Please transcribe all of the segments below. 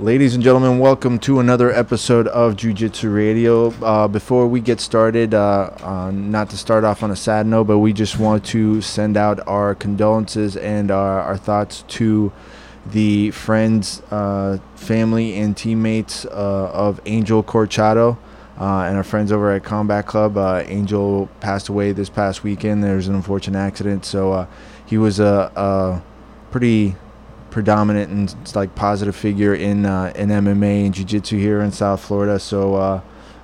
Ladies and gentlemen, welcome to another episode of Jiu Jitsu Radio. Uh, before we get started, uh, uh, not to start off on a sad note, but we just want to send out our condolences and our, our thoughts to the friends, uh, family, and teammates uh, of Angel Corchado uh, and our friends over at Combat Club. Angel passed away this past weekend. There was an unfortunate accident, so he was a, a pretty predominant and like positive figure in uh, in MMA and jiu-jitsu here in South Florida. So uh,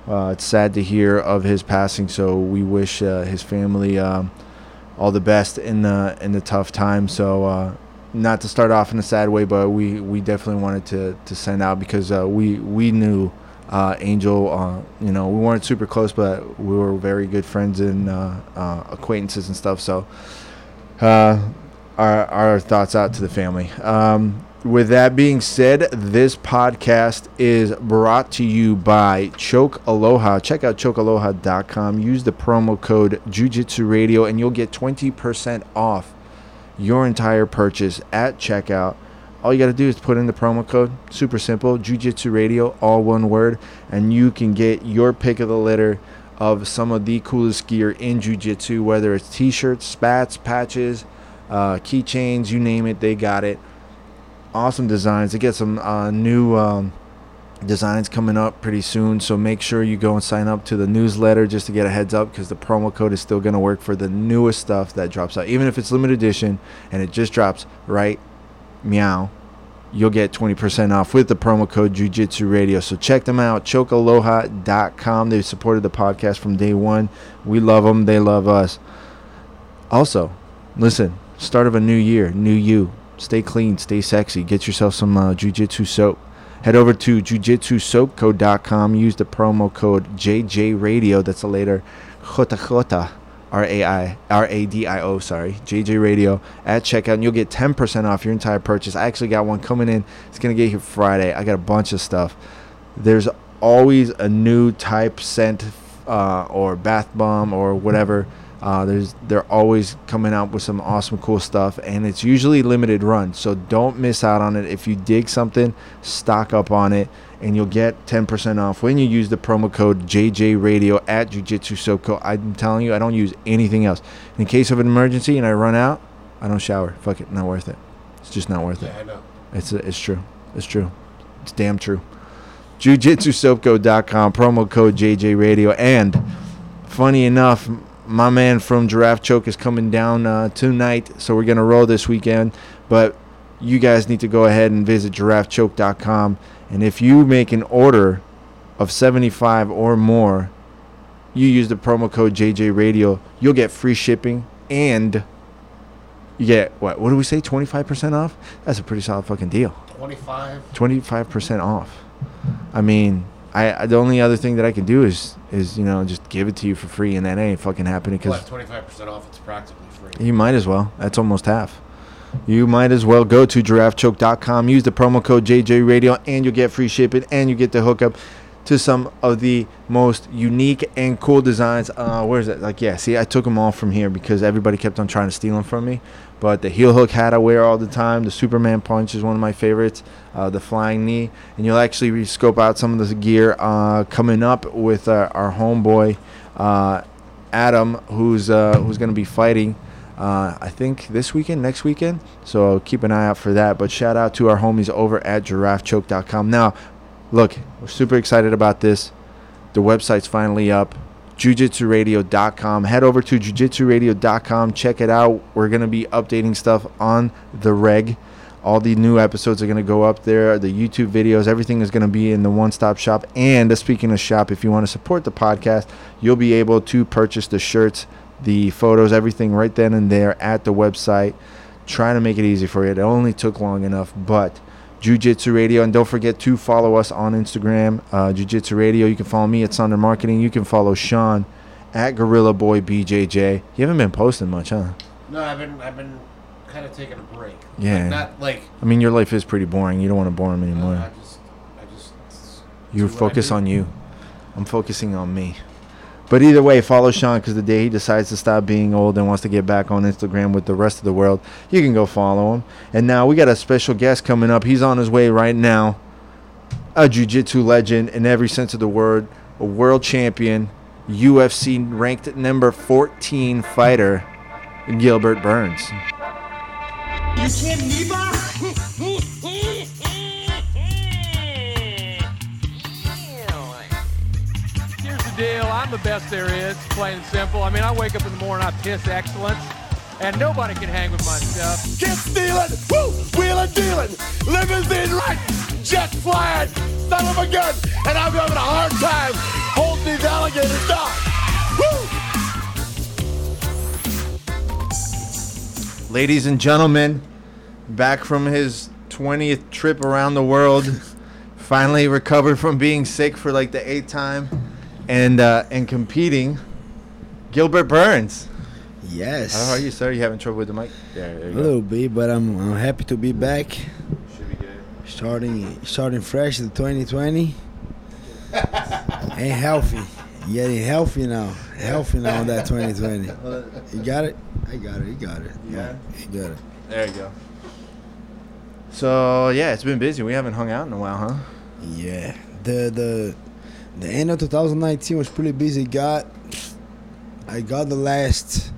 uh, it's sad to hear of his passing. So we wish uh, his family um, all the best in the in the tough time. So uh, not to start off in a sad way, but we, we definitely wanted to, to send out because uh, we we knew Angel. you know, we weren't super close, but we were very good friends and acquaintances and stuff. So our, our thoughts out to the family. Um, with that being said, this podcast is brought to you by Choke Aloha. Check out chokealoha.com. Use the promo code Jujitsu Radio, and you'll get 20% off your entire purchase at checkout. All you got to do is put in the promo code. Super simple. Jujitsu Radio, all one word, and you can get your pick of the litter of some of the coolest gear in Jiu Jitsu, whether it's t shirts, spats, patches uh, keychains, you name it, they got it. Awesome designs. They get some uh, new um, designs coming up pretty soon, so make sure you go and sign up to the newsletter just to get a heads up because the promo code is still going to work for the newest stuff that drops out. Even if it's limited edition and it just drops right meow, you'll get 20% off with the promo code Jiu Jitsu Radio. So check them out, chokealoha.com. They've supported the podcast from day one. We love them, they love us. Also, listen, Start of a new year, new you. Stay clean, stay sexy. Get yourself some uh, Jiu-Jitsu soap. Head over to jujitsusoapco.com. Use the promo code JJRadio. That's a later Jota, R A I R A D I O. Sorry, JJ Radio at checkout, and you'll get 10% off your entire purchase. I actually got one coming in. It's gonna get here Friday. I got a bunch of stuff. There's always a new type scent uh, or bath bomb or whatever uh, there's they're always coming out with some awesome cool stuff and it's usually limited run so don't miss out on it if you dig something stock up on it and you'll get 10% off when you use the promo code JJ Radio at Jiu Jitsu Soapco. I'm telling you, I don't use anything else. In case of an emergency and I run out, I don't shower. Fuck it, not worth it. It's just not worth yeah, it. I know. It's it's true. It's true. It's damn true. JujitsuSoapco.com promo code JJ Radio and funny enough, my man from Giraffe Choke is coming down uh, tonight, so we're gonna roll this weekend. But you guys need to go ahead and visit giraffechoke.com, and if you make an order of 75 or more, you use the promo code JJ Radio, you'll get free shipping and you get what? What do we say? 25% off? That's a pretty solid fucking deal. 25. 25% off. I mean, I, I the only other thing that I can do is is you know just give it to you for free, and that ain't fucking happening because twenty five percent off. It's practically free. You might as well. That's almost half. You might as well go to giraffechoke.com, use the promo code JJ Radio, and you'll get free shipping, and you get the hookup to some of the most unique and cool designs. Uh, where's it? Like, yeah, see, I took them all from here because everybody kept on trying to steal them from me. But the heel hook hat I wear all the time. The Superman punch is one of my favorites. Uh, the flying knee, and you'll actually scope out some of the gear uh, coming up with uh, our homeboy uh, Adam, who's uh, who's going to be fighting. Uh, I think this weekend, next weekend. So keep an eye out for that. But shout out to our homies over at giraffechoke.com. Now, look, we're super excited about this. The website's finally up jujitsuradio.com. Head over to jujitsuradio.com. Check it out. We're going to be updating stuff on the reg. All the new episodes are going to go up there. The YouTube videos, everything is going to be in the one stop shop. And uh, speaking of shop, if you want to support the podcast, you'll be able to purchase the shirts, the photos, everything right then and there at the website. Trying to make it easy for you. It only took long enough, but Jiu Jitsu Radio. And don't forget to follow us on Instagram, uh, Jiu Jitsu Radio. You can follow me at Sonder Marketing. You can follow Sean at Gorilla Boy BJJ. You haven't been posting much, huh? No, I've been I've been kind of taking a break. Yeah. Like, not like. I mean, your life is pretty boring. You don't want to bore him anymore. Uh, I just, I just. You focus on you. I'm focusing on me. But either way, follow Sean because the day he decides to stop being old and wants to get back on Instagram with the rest of the world, you can go follow him. And now we got a special guest coming up. He's on his way right now. a jiu-jitsu legend in every sense of the word, a world champion, UFC ranked number 14 fighter, Gilbert Burns. Deal. I'm the best there is, plain and simple. I mean, I wake up in the morning, I piss excellence, and nobody can hang with my stuff. Get stealing, woo, wheeling, dealing, limousine right, jet flying, son of a gun, and I'm having a hard time holding these alligators down. Woo! Ladies and gentlemen, back from his 20th trip around the world, finally recovered from being sick for like the eighth time, and uh, and competing. Gilbert Burns. Yes. How are you, sir? You having trouble with the mic? Yeah, A little bit, but I'm, I'm happy to be back. Should be good. Starting starting fresh in 2020. and healthy. Getting healthy now. Healthy now in that 2020. You got it? I got it. You got it. Yeah. You got it. There you go. So yeah, it's been busy. We haven't hung out in a while, huh? Yeah. The the the end of 2019 was pretty busy. Got I got the last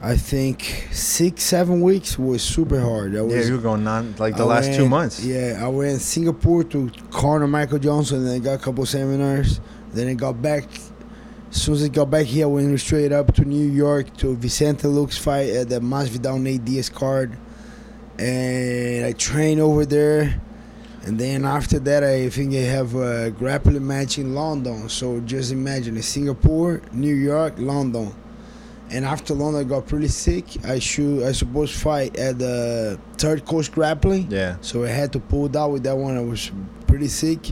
I think six, seven weeks was super hard. That was Yeah, you were going on like the I last two months. Yeah, I went Singapore to corner Michael Johnson, and then got a couple seminars. Then I got back. As soon as I got back here, I went straight up to New York to Vicente Luque's fight at the Masvidal Nate Diaz card, and I trained over there. And then after that, I think I have a grappling match in London. So just imagine, Singapore, New York, London. And after London, I got pretty sick. I should, I supposed to fight at the Third Coast Grappling. Yeah. So I had to pull out with that one. I was pretty sick.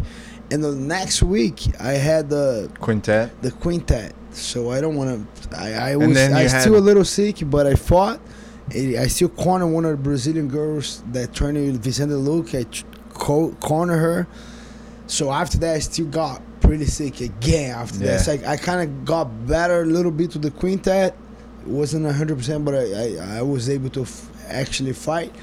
And the next week, I had the Quintet. the quintet. So I don't want to. I, I was I still a little sick, but I fought. I still cornered one of the Brazilian girls that trained with Vicente Luque. I co- cornered her. So after that, I still got pretty sick again. After Yeah. that, so I, I kind of got better a little bit to the quintet. It wasn't hundred percent, but I, I I was able to f- actually fight.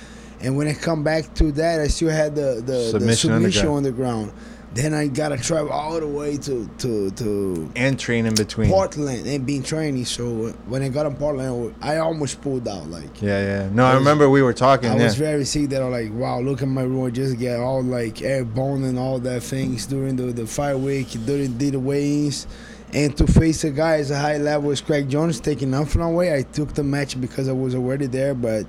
And when I come back to that, I still had the the Submission the on the on the ground. Then I gotta travel all the way to to to And train in between. Portland and been training. So when I got in Portland, I almost pulled out. Like Yeah, yeah. No, I, I remember we were talking. I yeah. was very sick. That I was like, wow, look at my room. Just get all like airborne and all that things during the the fight week. During did the weigh-ins. And to face a guy as a high level as Craig Jones taking nothing away, I took the match because I was already there. But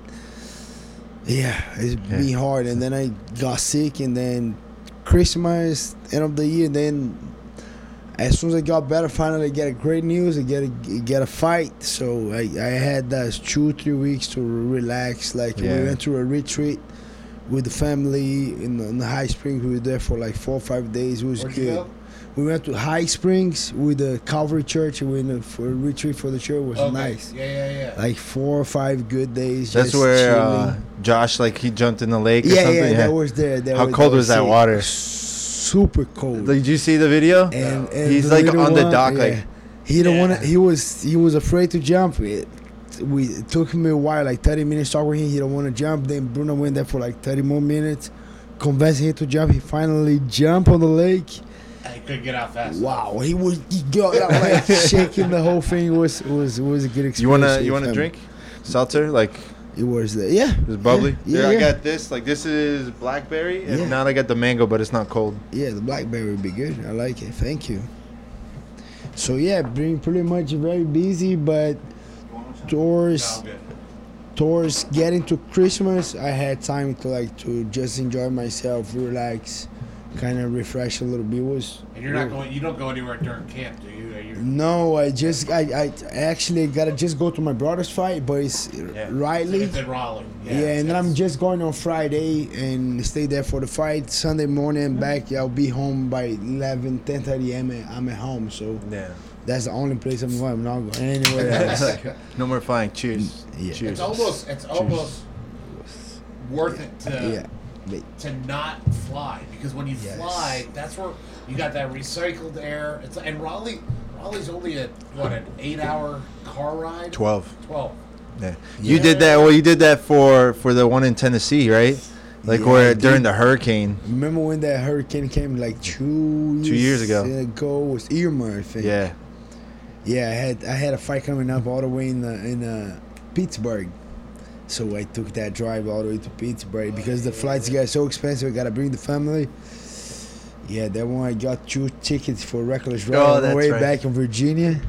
yeah, it's Yeah. been hard. And then I got sick, and then Christmas, end of the year, then as soon as I got better, finally get a great news. I get a get a fight. So I, I had that two three weeks to relax. Like Yeah. we went to a retreat with the family in the, in the High Springs. We were there for like four or five days. It was Where'd good. You go? We went to High Springs with the Calvary Church. We went for a retreat for the church. It was Okay. nice. Yeah, yeah, yeah. Like four or five good days. That's just where uh. Josh, like, he jumped in the lake or yeah, something. yeah, that was there. That How cold was that water? Super cold. Did you see the video? and, and He's the like little on the dock, yeah. like he don't Yeah. want to. He was he was afraid to jump. It, we it took him a while, like thirty minutes talking with him. He don't want to jump. Then Bruno went there for like thirty more minutes, convincing him to jump. He finally jumped on the lake. I couldn't get out fast. Wow, he was he got out like shaking the whole thing. Was it was was a good experience. you wanna you wanna him. drink seltzer? Like It was the, yeah. it's bubbly. Yeah, Here, I got this. Like this is blackberry. and Yeah. not, I got the mango, but it's not cold. Yeah, the blackberry would be good. I like it. Thank you. So yeah, being pretty much very busy, but towards No, towards getting to Christmas, I had time to like to just enjoy myself, relax, kind of refresh a little bit. It was And you're not going. You don't go anywhere during camp, do you? You no, I just I, I actually gotta just go to my brother's fight, but it's Riley. It's in Raleigh. Yeah, and then I'm just going on Friday and stay there for the fight. Sunday morning back, I'll be home by 11, 10 30 I'm I'm at home. So Yeah. that's the only place I'm going. I'm not going anywhere else. no more flying. Cheers. Yeah. Cheers. It's almost. It's almost worth it to yeah. But to not fly because when you Yes. fly, that's where you got that recycled air. It's and Raleigh. Raleigh's only a what an eight-hour car ride. Twelve. Twelve. Yeah. You did that. Well, you did that for for the one in Tennessee, right? Like Yeah, where dude. during the hurricane. Remember when that hurricane came like two Two years ago. ago was Irma, I think. Yeah. Yeah, I had I had a fight coming up all the way in the, in uh, Pittsburgh, so I took that drive all the way to Pittsburgh because the flights got so expensive. I gotta bring the family. Yeah, that one I got two tickets for reckless drive Oh, on the way right. back in Virginia.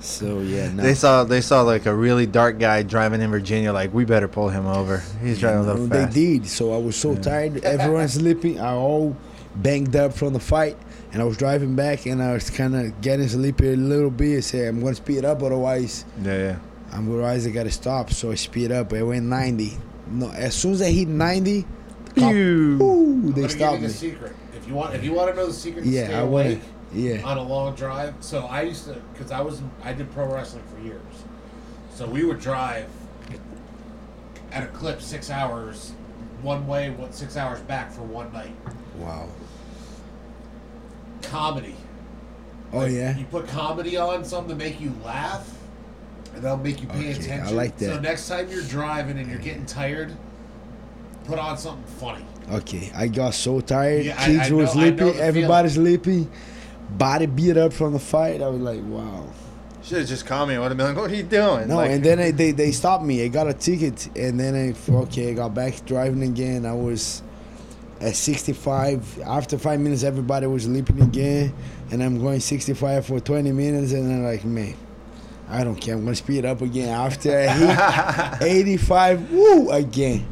So yeah, no. They saw they saw like a really dark guy driving in Virginia. Like we better pull him over. He's driving a little they fast. did. So I was so tired. Everyone's sleeping. I all banged up from the fight, and I was driving back, and I was kind of getting sleepy a little bit. I said, I'm gonna speed up, otherwise. Yeah, yeah. Otherwise, I gotta stop. So I speed up. I went 90. No, as soon as I hit 90, the cop, Pew. ooh, they gonna stopped me. the secret. If you want, if you want to know the secret, to stay Yeah, I went. awake Yeah. on a long drive. So I used to, because I was, I did pro wrestling for years. So we would drive at a clip six hours one way, what six hours back for one night. Wow. Comedy. Oh yeah. You put comedy on, something to make you laugh, and that'll make you pay Okay, I attention. like So next time you're driving and you're getting tired, put on something funny. Okay. I got so tired. Yeah, I- Kids I were know- I know sleeping. the Everybody sleeping. Body beat up from the fight. I was like, wow. Should have just called me. I would have been like, "What are you doing?" No, Like, and then I, they they stopped me. I got a ticket, and then I okay, I got back driving again. I was at 65. After five minutes, everybody was sleeping again, and I'm going 65 for 20 minutes, and I'm like, man, I don't care. I'm gonna speed it up again. After I hit 85, woo again.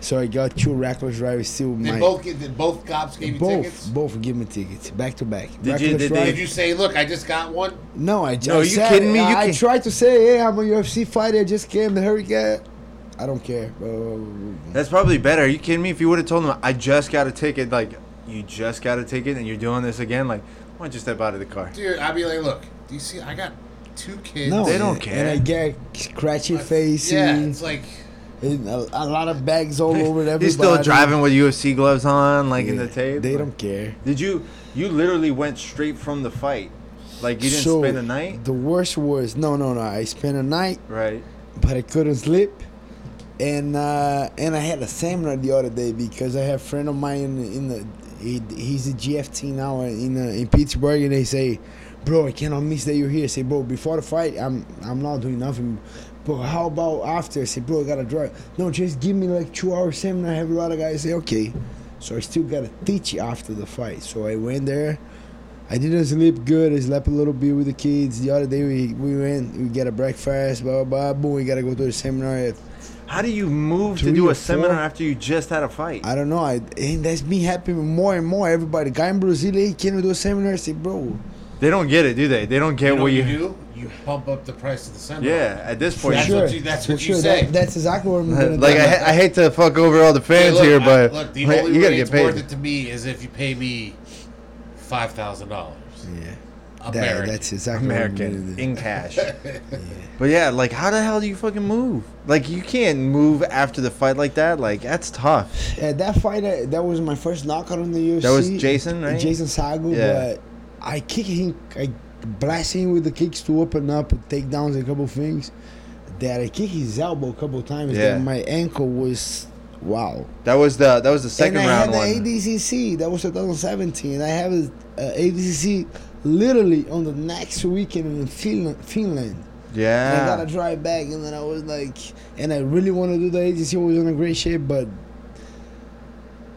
So I got two reckless drivers still. Did My both get, did both cops give you both tickets? both give me tickets back to back. Did you- Reckless did they- Did you say, "Look, I just got one"? no, I just No, you said, kidding me? You I can- tried to say, hey, I'm a UFC fighter. I just came the hurricane. I don't care. bro. That's probably better. Are you kidding me? If you would have told them, I just got a ticket, like, you just got a ticket and you're doing this again, like, why don't you step out of the car? Dude, I'd be like, "Look, do you see? I got two kids. No, They don't care. And I get scratchy face. Yeah, it's like and a, a lot of bags all over everybody. He's still driving with UFC gloves on, like in the tape. They don't care. Did you? You literally went straight from the fight. Like you didn't So, spend the night, The worst was no, no, no. I spent a night, right? but I couldn't sleep, and uh, and I had a seminar the other day because I have a friend of mine in, in the he, he's a GFT now in uh, in Pittsburgh, and they say, bro, I cannot miss that you're here. I say, bro, before the fight, I'm I'm not doing nothing. But how about after? I say, bro, I gotta drive. No, just give me like two hours seminar. I have a lot of guys say, okay. So I still gotta teach you after the fight. So I went there. I didn't sleep good. I slept a little bit with the kids. The other day we, we went, we get a breakfast, blah, blah, blah. Boom, we gotta go to the seminar. At, How do you move to do a seminar four? after you just had a fight? I don't know. I, and that's been happening more and more. Everybody, guy in Brazil, hey, can we do a seminar? I say, bro, They don't get it, do they? They don't you get know what what you. you do? You pump up the price of the seminar. Yeah, at this point, That's sure. what you- that's for what you sure. say. That, that's exactly what I'm gonna like do. I, ha- I hate to fuck over all the Hey, fans look, here, I- but look, the only you gotta it's get worth paid. it to me is if you pay me five thousand dollars. yeah. That, that's exactly what I'm American in cash. But yeah, like how the hell do you fucking move? Like you can't move after the fight like that. Like that's tough. Yeah, that fight, uh, that was my first knockout in the UFC. That was Jason, right? Jason Saggo, Yeah. but I kick him, I blast him with the kicks to open up, takedowns, and a couple things. That I kick his elbow a couple times. Yeah. My ankle was wow. That was the that was the second and I round had one. the ADCC. That was 2017. I have a, uh, ADCC literally on the next weekend in Finland. Finland. And I gotta drive back, and then I was like, and I really want to do the ADCC. I was in a great shape, but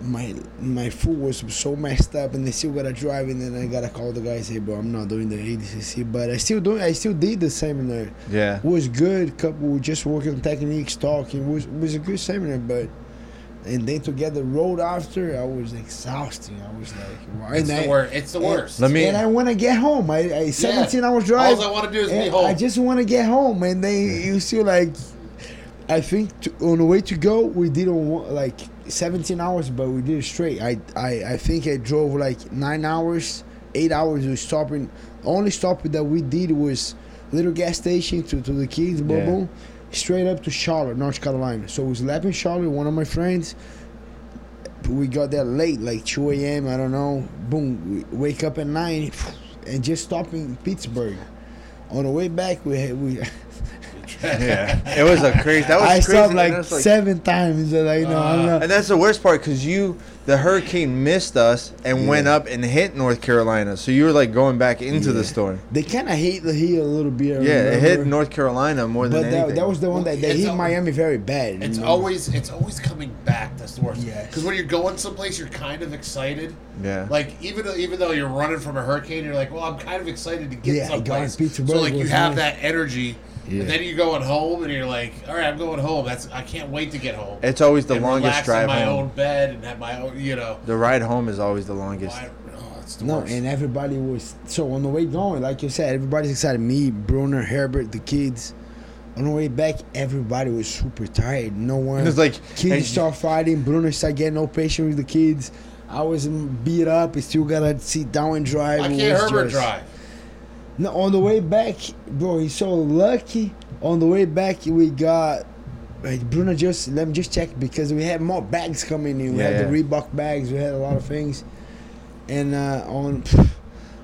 my my foot was so messed up, and I still gotta drive, and then I gotta call the guy, say, bro, I'm not doing the ADCC, but I still doing, I still did the seminar. Yeah. It was good. Couple just working techniques, talking. It was was a good seminar, but. And then to get the road after, I was exhausting. I was like, wow. It's and the I- worst. It's the and- worst. Let me- and I want to get home. I, I 17 hours drive. All I want to do is be home. I just want to get home, and then you still like. I think to, on the way to go, we did on like 17 hours, but we did it straight. I, I I think I drove like nine hours, eight hours. We stopping. Only stop that we did was little gas station to, to the kids, boom, Yeah. boom, straight up to Charlotte, North Carolina. So we was in Charlotte. One of my friends. We got there late, like 2 a.m. I don't know. Boom, we wake up at nine, and just stopping in Pittsburgh. On the way back, we had, we yeah, it was a crazy. That was I crazy. stopped and like, that's, seven times. and, Like, no, I'm. Uh-huh. And that's the worst part because you, the hurricane missed us and Yeah. went up and hit North Carolina. So you were like going back into the storm. They kind of hate the heat a little bit. I Yeah, it hit. North Carolina more than But anything. that, that was the one that they It's hit al- Miami very bad. It's know? always it's always coming back. That's the worst. Yeah. Because when you're going someplace, you're kind of excited. yeah. Like even though, even though you're running from a hurricane, you're like, well, I'm kind of excited to get Yeah, going someplace. to Pittsburgh So like you have nice. that energy, Yeah. and then you're going home, and you're like, all right, I'm going home. That's I can't wait to get home. it's always the and longest relax drive in my home. own bed and have my own, you know. The ride home is always the longest. Why, oh, the No, worst. and everybody was so on the way going, like you said, everybody's excited. Me, Bruner, Herbert, the kids. On the way back, everybody was super tired. No one. It's like- kids and- start fighting. Bruner start getting no patience with the kids. I was beat up. I still gotta sit down and drive. Why It can't Herbert just- drive? No, on the way back, bro, he's so lucky. On the way back, we got like Bruno. Just let me just check because we had more bags coming in. We Yeah, had the yeah. Reebok bags. We had a lot of things, and uh, on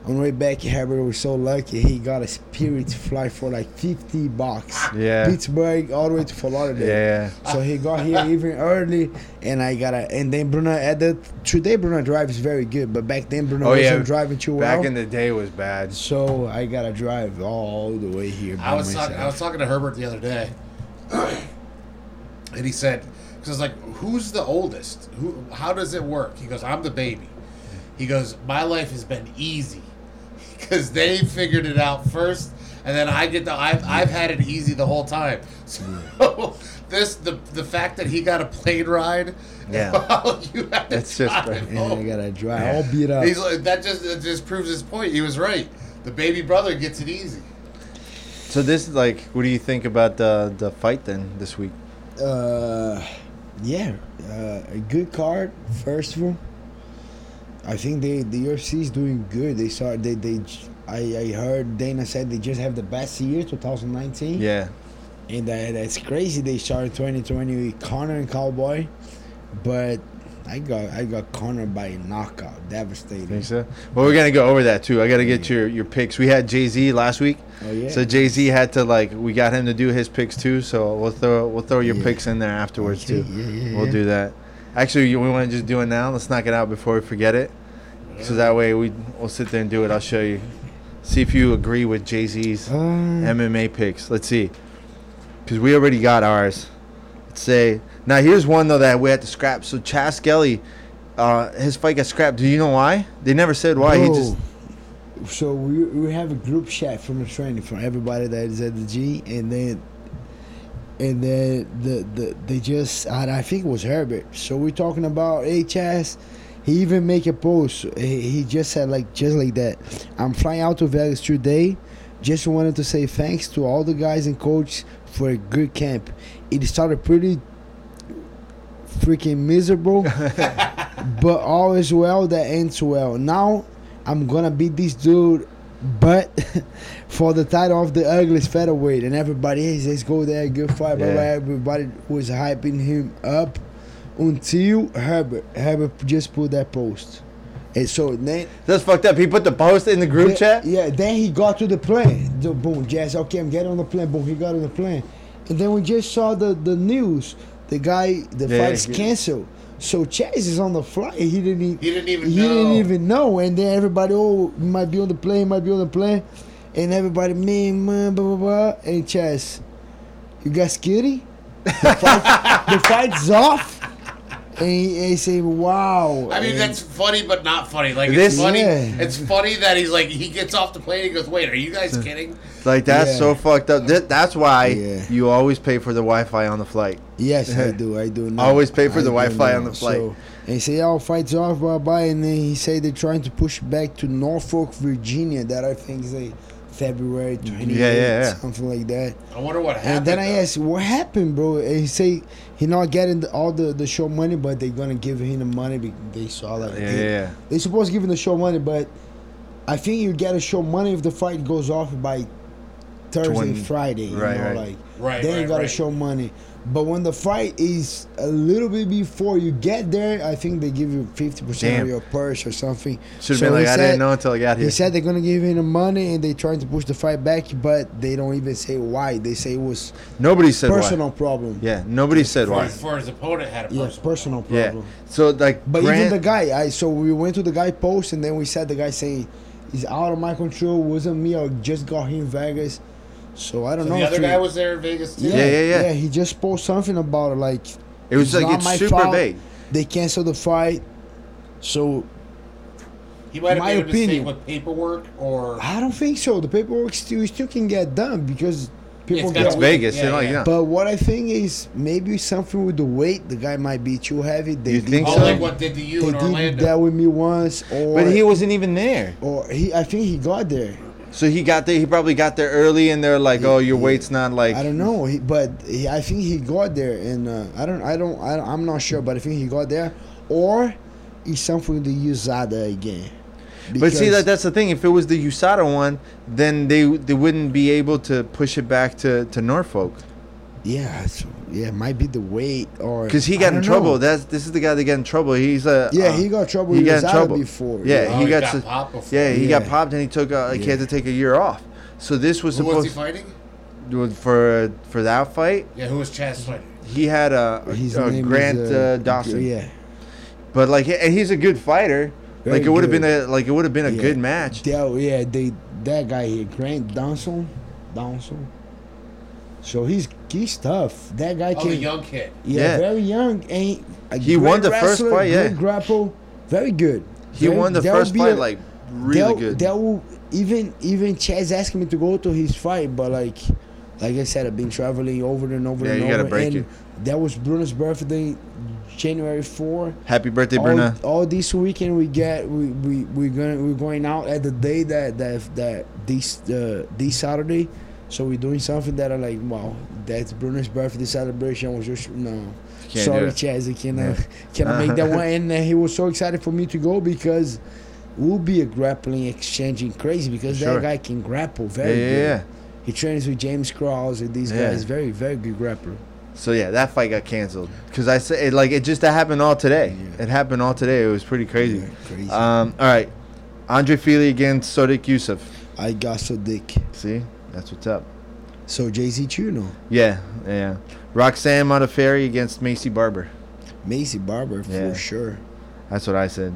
on the way back, Herbert was so lucky. He got a Spirit flight for like fifty bucks. Yeah. Pittsburgh all the way to Fort Lauderdale. Yeah. So he got here even early, and I got a. And then Bruno added. today Bruno drives very good, but back then Bruno Oh, wasn't yeah. driving too well. Back in the day was bad. So I gotta drive all the way here. I by was talking. I was talking to Herbert the other day, and he said, "Because I was like, who's the oldest? Who? How does it work?" He goes, "I'm the baby." He goes, "My life has been easy because they figured it out first, and then I get the. I've I've had it easy the whole time. So this the the fact that he got a plane ride. Yeah. while you had to It's just drive great. and home. I gotta drive Yeah. all beat up. He's like, that just that just proves his point. He was right. The baby brother gets it easy. So this is like, what do you think about the the fight then this week? Uh, yeah, uh, a good card. First of all, I think they the UFC is doing good. They saw they they. I, I heard Dana said they just have the best year, 2019. Yeah. and that, that's crazy. They started 2020 with Conor and Cowboy, but I got I got Conor by knockout, devastating. Think so? Well, we're gonna go over that too. I gotta get your your picks. We had Jay Z last week, Oh yeah. so Jay Z had to like we got him to do his picks too. So we'll throw we'll throw your Yeah. picks in there afterwards Okay, too. yeah, yeah, we'll yeah. do that. Actually, we want to just do it now. Let's knock it out before we forget it. So that way we we'll sit there and do it. I'll show you. See if you agree with Jay Z's Um, MMA picks. Let's see, because we already got ours. Let's say now here's one though that we had to scrap. So Chas Skelly, uh, his fight got scrapped. Do you know why? They never said why. He just so we, we have a group chat from the training from everybody that is at the G, and then and then the, the they just I, I think it was Herbert. So we're talking about HS. He even make a post. He, just said like just like that. I'm flying out to Vegas today. Just wanted to say thanks to all the guys and coach for a good camp. It started pretty freaking miserable, but all is well that ends well. Now I'm gonna beat this dude, but for the title of the ugliest featherweight, and everybody, hey, let's go there, good fight. Yeah. Everybody was hyping him up until Herbert. Herbert just put that post, and so then that's fucked up. He put the post in the group yeah, chat. Yeah, then he got to the plane. The, boom, Jazz. Okay, I'm getting on the plane. Boom, he got on the plane, and then we just saw the the news. The guy, the Yeah, fight's he- canceled. So Chas is on the flight. He didn't. e- He didn't even He know. didn't even know. And then everybody, oh, he might be on the plane. Might be on the plane. And everybody, man, man, blah blah blah. And Chas, you got skitty? The, fight, the fight's off. And he, and he say, wow. I mean, And- that's funny, but not funny. Like This- it's funny. Yeah. It's funny that he's like he gets off the plane. He goes, "Wait, are you guys kidding?" Like that's Yeah. so fucked up. Th- that's why Yeah. you always pay for the Wi-Fi on the flight. Yes, I do. I do. Know. Always pay for the I do Wi-Fi know. on the flight. So, and he say, "Oh, fights off, bye bye." And then he say they're trying to push back to Norfolk, Virginia. That I think is a February 28th, Yeah, yeah, yeah. something like that. I wonder what happened. And then I though. asked, "What happened, bro?" And he say he not getting the, all the, the show money, but they gonna give him the money. Because they saw like Yeah, they, yeah. they supposed to give him the show money, but I think you get a show money if the fight goes off by Thursday, Twen- Friday. You Right, know, right. like Right, then you right, gotta right. show money. But when the fight is a little bit before you get there, I think they give you fifty percent Damn. of your purse or something. Should have So been like, I said- didn't know until I got here. He said they're gonna give him the money and they trying to push the fight back, but they don't even say why. They say it was Nobody said personal why. problem. Yeah, nobody said For, why. for his opponent had a Yeah, personal. personal Yeah. problem. So like, But Grant, even the guy, I so we went to the guy post and then we said the guy saying he's out of my control. Wasn't me. I just got here in Vegas. So I don't So know. the other he- guy was there in Vegas too. Yeah, yeah, yeah. Yeah, he just posted something about it. Like it was it's like it's my super fault. vague. they canceled the fight. So He might have My made a mistake opinion. with paperwork or. I don't think so. The paperwork still still can get done because people it's get. It's Vegas, Yeah, you know, yeah. But what I think is maybe something with the weight. The guy might be too heavy. They You did think Oh, so? like what did to you They in did Orlando? that with me once, or But he wasn't even there. or he. I think he got there. So he got there. He probably got there early, and they're like, "Oh, your Yeah. weight's not like." I don't know, he, but he, I think he got there, and uh, I don't, I don't, I I'm not sure, but I think he got there, or it's something the USADA again. But see, that that's the thing. If it was the USADA one, then they they wouldn't be able to push it back to to Norfolk yeah, yeah, it might be the weight or because he got in trouble. know. That's this is the guy that got in trouble. He's a yeah, uh, he got trouble. he with got in trouble. before. Yeah, Oh, he he got, got su- popped before. Yeah, he got popped and he took a, like, he had to take a year off. So this was supposed. Who was he fighting? to for for that fight. Yeah, who was Chas fighting? He had a, His a name Grant is, uh, Dawson. Yeah, But like, and he's a good fighter. Very like it would have been a like it would have been a Yeah. good match. that, yeah, they that guy here, Grant Dawson, Dawson. So he's he's tough. That guy Oh, can the young kid. Yeah, Yeah. very young. And he, a He won the first fight, yeah. Good grapple, very good. He Very- won the first be fight a- like really good. That will even even Chas asked me to go to his fight, but like like I said, I've been traveling over and over Yeah, and you over. gotta break and it. That was Bruno's birthday, January four. Happy birthday, all, Bruna. all this weekend we get we we we going we're going out at the day that that that this uh, this Saturday. So we're doing something that I like. Wow, that's Bruno's birthday celebration. I was just no. Can't Sorry. Chas, I cannot cannot make that one. And uh, he was so excited for me to go because we'll be a grappling exchanging crazy because Sure. that guy can grapple very yeah, good. yeah. He trains with James Krause and these Yeah. guys. Very very good grappler. So yeah, that fight got canceled because I said it, like it just that happened all today. Yeah. It happened all today. It was pretty crazy. Yeah, crazy. Um, all right, Andre Fili against Sodiq Yusuf. I got Sodiq. See, that's what's up. So Jay Z Chuno, Yeah, yeah. Roxanne Modafferi against Maycee Barber. Maycee Barber Yeah. for sure. That's what I said.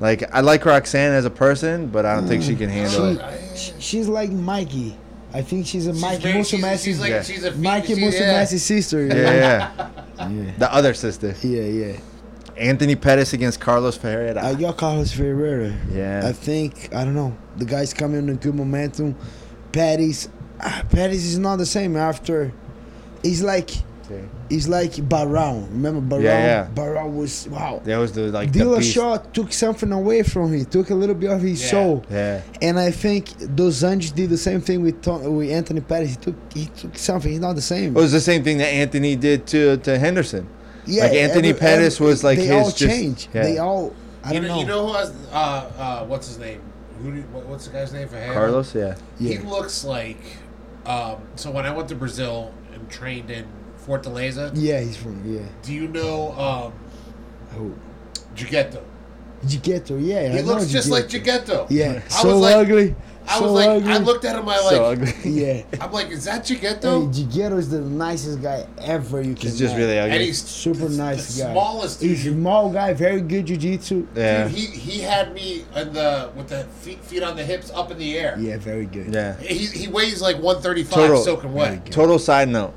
Like I like Roxanne as a person, but I don't think she mm. can handle She, it. she's like Mikey. I think she's a She's Mikey very- she's, Musumeci's she's like Yeah. she's a Mikey she- yeah. Sister. Yeah, Yeah, yeah. yeah, The other sister, yeah. yeah. Anthony Pettis against Carlos Ferreira. I got Carlos Ferreira. Yeah. I think I don't know. The guy's coming on a good momentum. Pettis ah, Pettis is not the same after. He's like he's like Barão. Remember Barão? Yeah, yeah. Barão was wow. that was the like the Dilla beast. Shaw took something away from him. Took a little bit of his Yeah. soul. Yeah, And I think Dos Anjos did the same thing with Tom, with Anthony Pettis. He took he took something. He's not the same. it was the same thing that Anthony did to to Henderson. yeah, like Anthony Pettis was like they his all just- change. yeah. They all I You don't know, know. you know who has uh uh what's his name? Who do, what, what's the guy's name for him? Carlos, yeah. He yeah. looks like um so when I went to Brazil and trained in Fortaleza, yeah, he's from yeah. do you know um Who? Gigetto? Gighetto, yeah. He I know looks just like Gighetto. Gigetto. Yeah, I so was like ugly. I so was like ugly. I looked at him I like ugly. Yeah. I'm like, is that Hey, Gigetto? Is the nicest guy ever you can. He's just have. really ugly. and he's super the, nice the guy. smallest dude. He's a small guy, very good jujitsu. yeah, Dude, he he had me in the with the feet feet on the hips up in the air. Yeah, very good. yeah. He, he weighs like 135 Total. soaking wet. Total side note,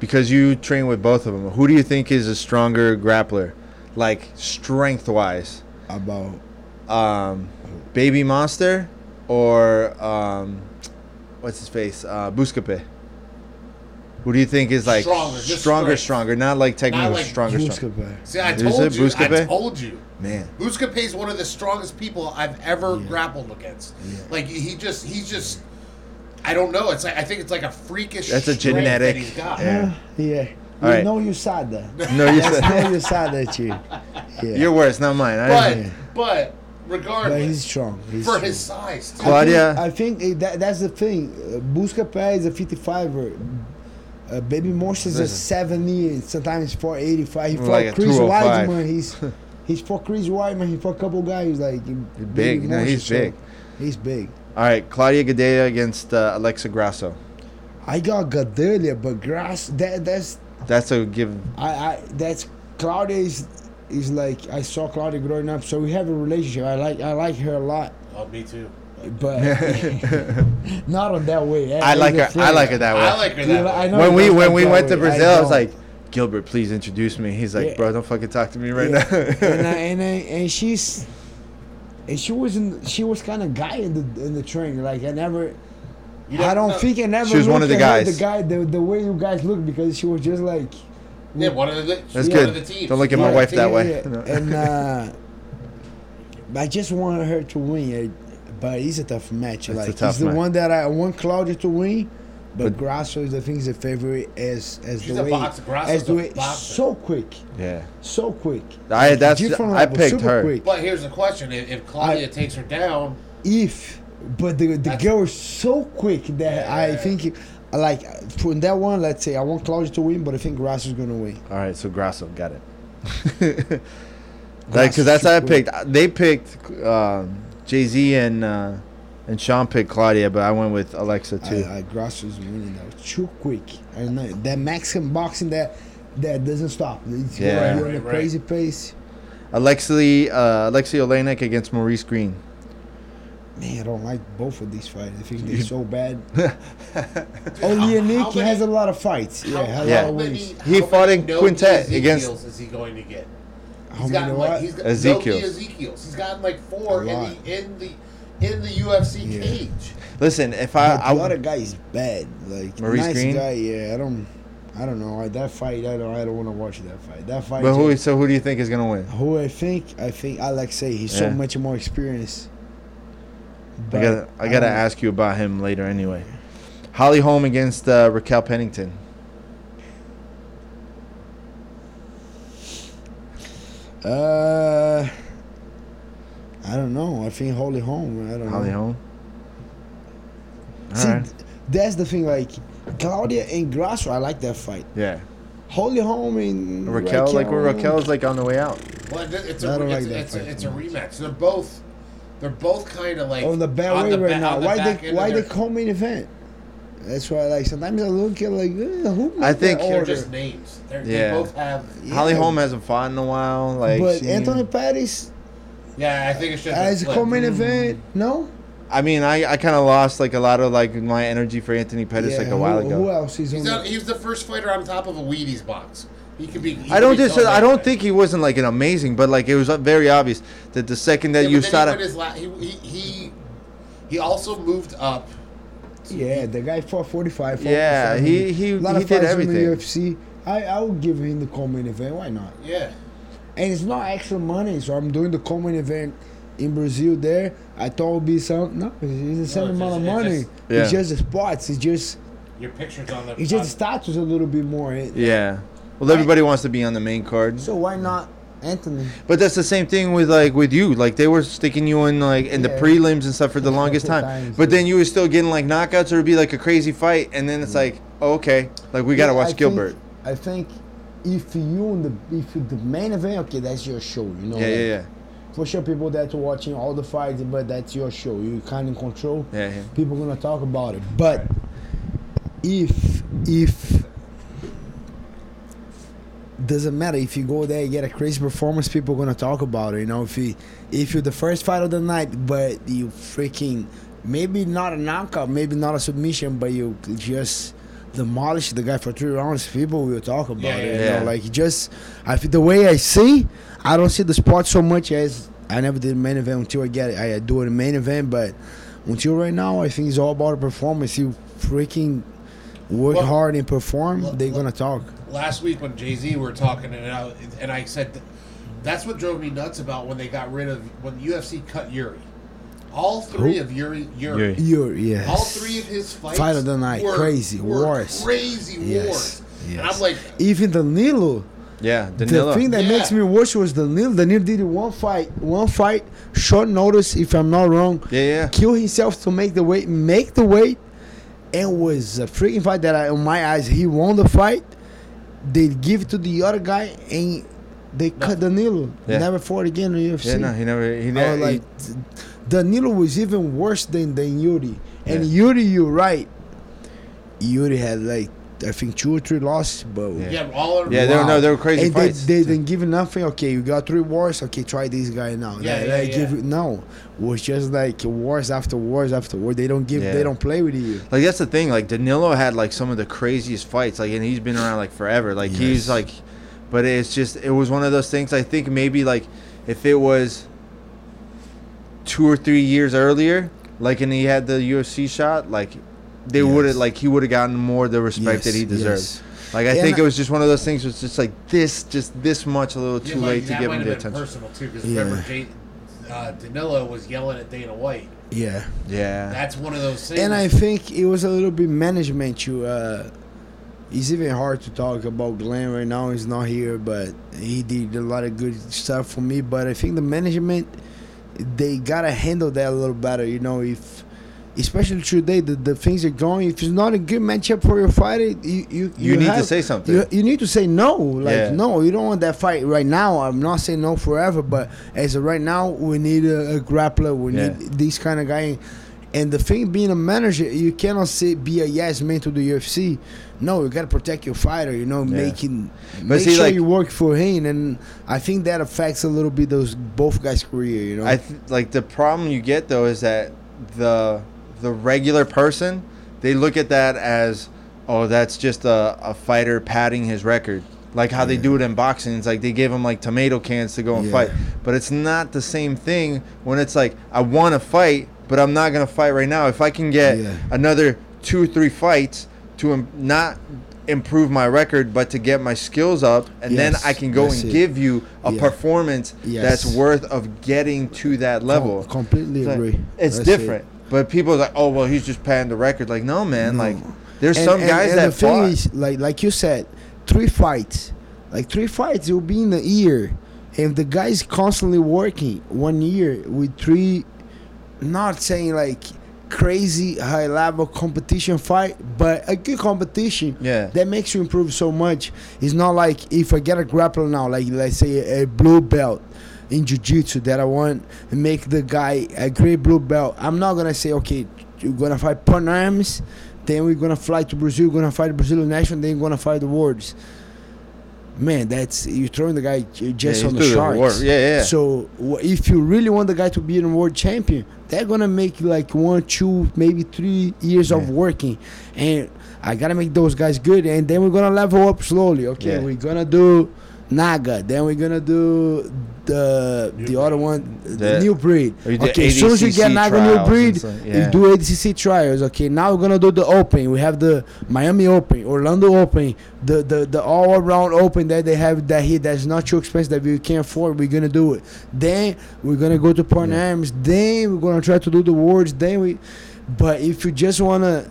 because you train with both of them, who do you think is a stronger grappler, like strength wise? About Um, Baby Monster or um, what's his face? Uh, Buscape. Who do you think is like Stronger, stronger, stronger, not like technical, like stronger, stronger. Buscape. See, I told it you. I told you. Man, Buscape is one of the strongest people I've ever Yeah. grappled against. Yeah. Like he just he's just I don't know. It's like I think it's like a freakish. That's a genetic- That he's got. Yeah. Yeah. All you right. know you saw that. no, you That's said know you saw that you. Yeah. your words, not mine. I But didn't- but but he's strong. He's for strong. his size. Too. Claudia- I think, I think eh, that, that's the thing. Uh, Buscapé is a 55er. Uh, Baby Monster is a Listen. 70, sometimes 485. He fought Like a Chris 205. Weidman. He's he's for Chris Weidman. He fought a couple guys like He's Baby big. No, he's Monster, so big. He's big. All right, Claudia Gadelha against uh, Alexa Grasso. I got Gadelha, but Grass that that's That's a give. I, I that's Claudia is is like I saw Claudia growing up, so we have a relationship. I like I like her a lot, Oh, me too. but not on that way. I As like her. I like her that way. I like her Yeah, that I way. know when we when we that went to. Brazil, I, was like, Gilbert, please introduce me. He's like, Yeah. bro, don't fucking talk to me right Yeah. now. and, I, and I, and she's and she wasn't she was kind of guy in the in the training. Like I never. You I don't know- think I never. She was one of the guys. The guy, the, the way you guys look, because she was just like. Yeah, one of the. That's she's good. One of the teams. Don't look at my Yeah, wife team. that way. Yeah, and uh, I just wanted her to win. eh, But it's a tough match. It's a like tough it's the match. one that I want Claudia to win. But, But- Grasso is the thing is the favorite as as the way boxer. Grasso's as the way so quick, yeah, so quick. I that's Different I level, picked her. quick. But here's the question: If, if Claudia I- takes her down, If but the the That's- girl is so quick that I think like from that one, let's say I want Claudia to win, but I think Grasso Grasso's gonna win. All right, so Grasso got it. like, cause that's how I should picked. They picked um, Jay Z and uh, and Sean picked Claudia, but I went with Alexa too. I, I Grasso's winning that too quick. I know that Mexican boxing that that doesn't stop. It's Yeah. going at a Right, right. crazy pace. Alexi uh, Alexi Oleinik against Maurice Greene. Man, I don't like both of these fights. I think they're so bad. how- Only how Nick many- has a lot of fights. Yeah, how, has Yeah. a lot of many, wins. He fought many in Nogi quintet Ezekiels against- Is he going to get? How He's many gotten what? like he's got Ezekiels. Nogi Ezekiels. He's gotten like four in the in the in the UFC Yeah. cage. Listen, if I, But I the other guy bad. Like Maurice nice Green? guy. Yeah, I don't. I don't know. I, that fight, I don't. I don't want to watch that fight. That fight. but who just- so who do you think is gonna win? Who I think? I think Alexei. He's so much more experienced. I gotta I gotta don't- ask you about him later anyway. Holly Holm against uh, Raquel Pennington. Uh, I don't know. I think Holly Holm. I don't Holly know. Holm. See, All right. that's the thing. Like Claudia and Grasso, I like that fight. Yeah. Holly Holm and Raquel, like where Raquel's like on the way out. Well, it's I a don't it's, like that it's, a, it's a rematch. They're both they're both kind of like on the bad on way the right ba- now. on the Why back they end of why they their- call main event? That's why like sometimes I look at like uh, who made I think that They're just names. They're, Yeah. They both have. Yeah. Holly Holm hasn't fought in a while. Like, but she- Anthony Pettis Yeah, I think it's just as a flip. co-main event, no. I mean, I, I kind of lost like a lot of like my energy for Anthony Pettis like a while ago. Who else is on? He's, the- he's the first fighter on top of a Wheaties box. He could be. he I don't just so I don't think he wasn't like an amazing, but like it was uh, very obvious that the second that Yeah, you but then he, started, la- he, he he he also moved up. Yeah, the guy fought 45. fought Yeah, he- he- a lot he of did fights in everything. the UFC. I I would give him the co-main event. Why not? Yeah. And it's not extra money, so I'm doing the co-main event in Brazil. There, I thought it would be some. No, it's the same it's amount of just- it's money. just- It's just the spots. It's just Your pictures on the. it's just on- status a little bit more. eh? yeah. Well, everybody wants to be on the main card, So why not Anthony? but that's the same thing with like with you. Like they were sticking you in like in the prelims and stuff for the longest time, times, but yeah. then you were still getting like knockouts or it'd be like a crazy fight, and then it's mm. like, oh, okay, like we gotta Yeah, I watch think- Gilbert. I think if you in the if you the main event, okay, that's your show. You know. Yeah, like, yeah, yeah, For sure, people that are watching all the fights, but that's your show. You kind of control. yeah, yeah. people gonna talk about it. But if if doesn't matter if you go there, you get a crazy performance, people are gonna talk about it. You know, if you if you're the first fight of the night, but you freaking maybe not a knockout, maybe not a submission, but you just demolish the guy for three rounds, people will talk about Yeah, it. yeah, you yeah. know, like just I the way I see, I don't see the sport so much as I never did main event until I get it. I do it in main event, but until right now, I think it's all about performance. You freaking work Well, hard and perform, well, they're well- gonna talk. Last week when Jay Z were talking, and I, and I said that that's what drove me nuts about when they got rid of when UFC cut Yuri. All three Who? of Yuri, Yuri, Yuri. You're yes. all three of his fights, Fight of the night, were, crazy were wars. crazy Yes, wars. And. I'm like, Even the Danilo, Yeah, Danilo. The thing that Yeah. makes me worse was Danilo. Danilo did one fight, one fight, short notice, if I'm not wrong. yeah, yeah. Kill himself to make the weight, make the weight, and was a freaking fight that, I, in my eyes, he won the fight. They give to the other guy, and they cut Danilo. Yeah. Never fought again in UFC. Yeah, no, he never. He never. was he- like, Danilo was even worse than, than Yuri. And Yeah. Yuri, you're right. Yuri had like I think two or three losses, but Yeah. Yeah, all of Yeah, they were- no, they were crazy and fights. They, they didn't give nothing. Okay, you got three wars. Okay, try this guy now. Yeah, Like, yeah, like, yeah. give it- no, it was just like wars after wars after war. They don't give. Yeah. They don't play with you. Like that's the thing. Like Danilo had like some of the craziest fights. Like and he's been around like forever. Like he's like, but it's just it was one of those things. I think maybe like if it was two or three years earlier, like and he had the UFC shot, like they would have like he would have gotten more the respect that he Yes, deserved. yes. Like I And think I- it was just one of those things. Was just like this, just this much, a little Yeah, too like, late to give him the have attention. personal too, because Yeah. remember, Jay, uh, Danilo was yelling at Dana White. Yeah, Yeah, That's one of those things. and I think it was a little bit management too. Uh, it's even hard to talk about Glenn right now. He's not here, but he did a lot of good stuff for me. But I think the management they gotta handle that a little better. You know, if especially today the, the things are going. If it's not a good matchup for your fighter, you you, you, need to say something. You, you need to say no. Like Yeah. no, you don't want that fight right now. I'm not saying no forever, but as of right now, we need a, a grappler. We Yeah. need this kind of guy. And the thing being a manager, you cannot say be a yes man to the UFC. No, you gotta protect your fighter. You know, Yeah. making But make see, sure like- you work for him, and I think that affects a little bit those both guys' career. You know, I th- like the problem you get though is that the the regular person they look at that as oh that's just a, a fighter padding his record like how they do it in boxing it's like they give him like tomato cans to go and Yeah. fight but it's not the same thing when it's like I want to fight but I'm not gonna fight right now if I can get Yeah. another two or three fights to Im- not improve my record but to get my skills up and then I can go and it. give you a Yeah. performance Yes. that's worth of getting to that level. Com- completely agree. It's That's it. But people are like, oh well, he's just padding the record. Like, no, man. No. Like, there's And- some and- guys and that the thing fought. is, like like you said, three fights, like three fights will be in a year. If the guy's constantly working one year with three, not saying like crazy high level competition fight, but a good competition. Yeah. That makes you improve so much. It's not like if I get a grappler now, like let's say a, blue belt in jiu-jitsu that I want to make the guy a great blue belt. I'm not gonna say okay, you're gonna fight Pan Ams, then we're gonna fly to Brazil, gonna fight the Brazilian national, then gonna fight the worlds. Man, that's you're throwing the guy just Yeah, on the through the sharks. Yeah, yeah. So if you really want the guy to be a world champion, they're gonna make like one, two, maybe three years of working, and I gotta make those guys good, and then we're gonna level up slowly. Okay, Yeah. we're gonna do Naga, then we're gonna do the the other one, the, The- new breed. or you did Okay, as soon as you get ADCC Naga new trials and breed, stuff, you do ADCC trials. Okay, now we're gonna do the Open. We have the Miami Open, Orlando Open, the the the all around Open that they have that here that's not too expensive that we can't afford. We're gonna do it. Then we're gonna go to Pan Yeah. Ams. Then we're gonna try to do the words. Then we. But if you just wanna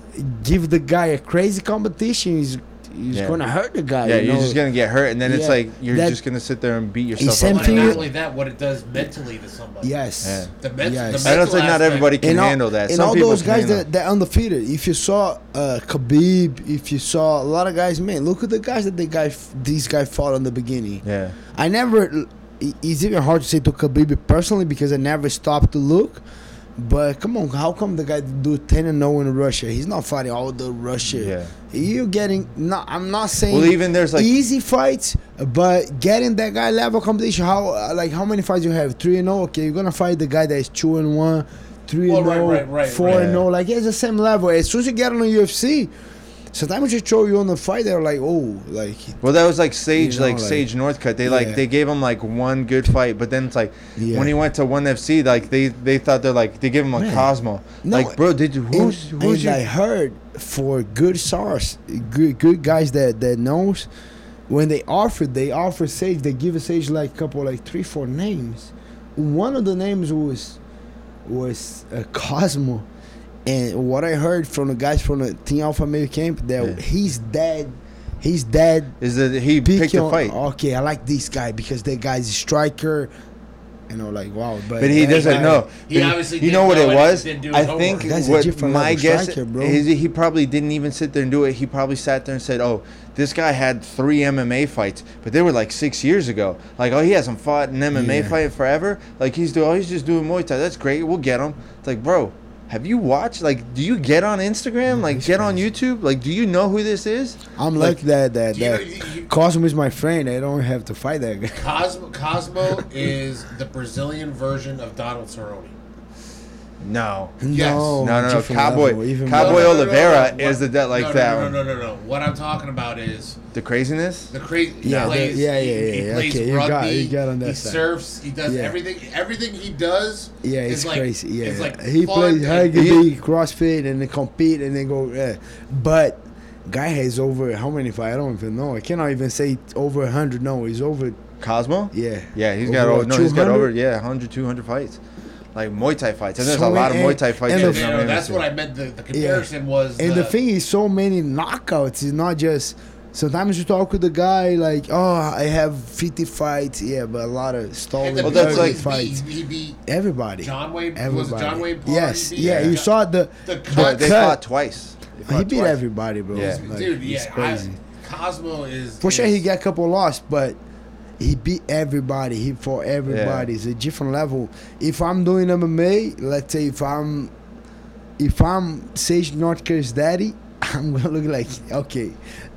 give the guy a crazy competition, he's, he's Yeah. gonna hurt the guy. yeah, you you're just gonna get hurt, and then it's like you're that- just gonna sit there and beat It's yourself same up. But thing not only that, what it does mentally to somebody. Yes. Yeah. The, men- Yes. the I don't think not everybody can all, handle that. And Some all people those can guys handle that that undefeated. If you saw uh, Khabib, if you saw a lot of guys, man, look at the guys that the guy, f- these guys fought in the beginning. Yeah. I never. it- It's even hard to say to Khabib personally because I never stopped to look. But come on, how come the guy do ten and zero in Russia? He's not fighting all the Russia. Yeah. You're getting. No, I'm not saying. Well, even there's like easy fights, but getting that guy level competition. How uh, like how many fights you have? Three and zero. Okay, you're gonna fight the guy that is two and one, three Well, and right, zero, right, right, four right. and zero. Like it's the same level. As soon as you get on the UFC, sometimes you show you on the fight. They're like, oh, like Well, that was like Sage, You know, like, like- Sage Northcutt. They like Yeah. they gave him like one good fight, but then it's like Yeah. when he went to One FC, like they they thought they're like they give him a Man. Cosmo. No, like, bro, did you who's and, who's and I heard for good source, good good guys that that knows, when they offer, they offer Sage. They give a Sage like a couple, like three, four names. One of the names was was uh, Cosmo, and what I heard from the guys from the Team Alpha Male camp that Yeah. his dad His dad Is that he pick picked a your- fight, Okay, I like this guy because that guy's a striker. You know, like wow, but, but he doesn't guy- know. He But obviously you know didn't what know it and was. didn't do I think That's what my guess striker, bro. is he probably didn't even sit there and do it. He probably sat there and said, "Oh, this guy had three MMA fights, but they were like six years ago. Like, oh, he hasn't fought an MMA Yeah. fight forever. Like he's doing, oh, he's just doing Muay Thai. That's great. We'll get him. It's like, bro." Have you watched? Like, do you get on Instagram? Like, get on YouTube? Like, do you know who this is? I'm Like, lucky that that you know- that you- you- Cosmo is my friend. I don't have to fight that guy. Cosmo, Cosmo is the Brazilian version of Donald Cerrone. No. Yes. No, No, no, no. Cowboy- level, even Cowboy more. No, no, no, Oliveira no, is the de- like no, that No, no, no, no, no. What I'm talking about is The craziness? the crazy. Yeah, he plays, the- yeah, yeah, He, yeah, plays okay, you rugby. got- you got on that he side. surfs. He does Yeah. everything. Everything he does. Yeah, is it's like, crazy. Yeah, is like he plays rugby, CrossFit, and they compete and they go. Yeah. But guy has over how many fights? I don't even know. I cannot even say over hundred. No, he's over. Cosmo? Yeah, Yeah, he's got Over over, no, he's got over yeah, 100, 200 fights, like Muay Thai fights, and there's So a lot of Muay Thai fights. and that the- You know, that's what I meant. The, the comparison was. And the thing is, so many knockouts. It's not just. Sometimes you talk with the guy like, oh, I have 50 fights. Yeah, but a lot of And stolen Well, that's people like- he fights. beat, he beat Everybody. John Wayne. Everybody. Was it John Wayne Parr? Yes. he beat? Yeah, you saw the. the cut. They fought twice. They He beat twice. everybody, bro. Yeah. Like, Dude, yeah, crazy. I, Cosmo is For sure, he got a couple lost, but he beat everybody. He fought everybody. It's a different level. If I'm doing MMA, let's say if I'm if I'm Sage Northcutt's daddy, I'm gonna look like okay,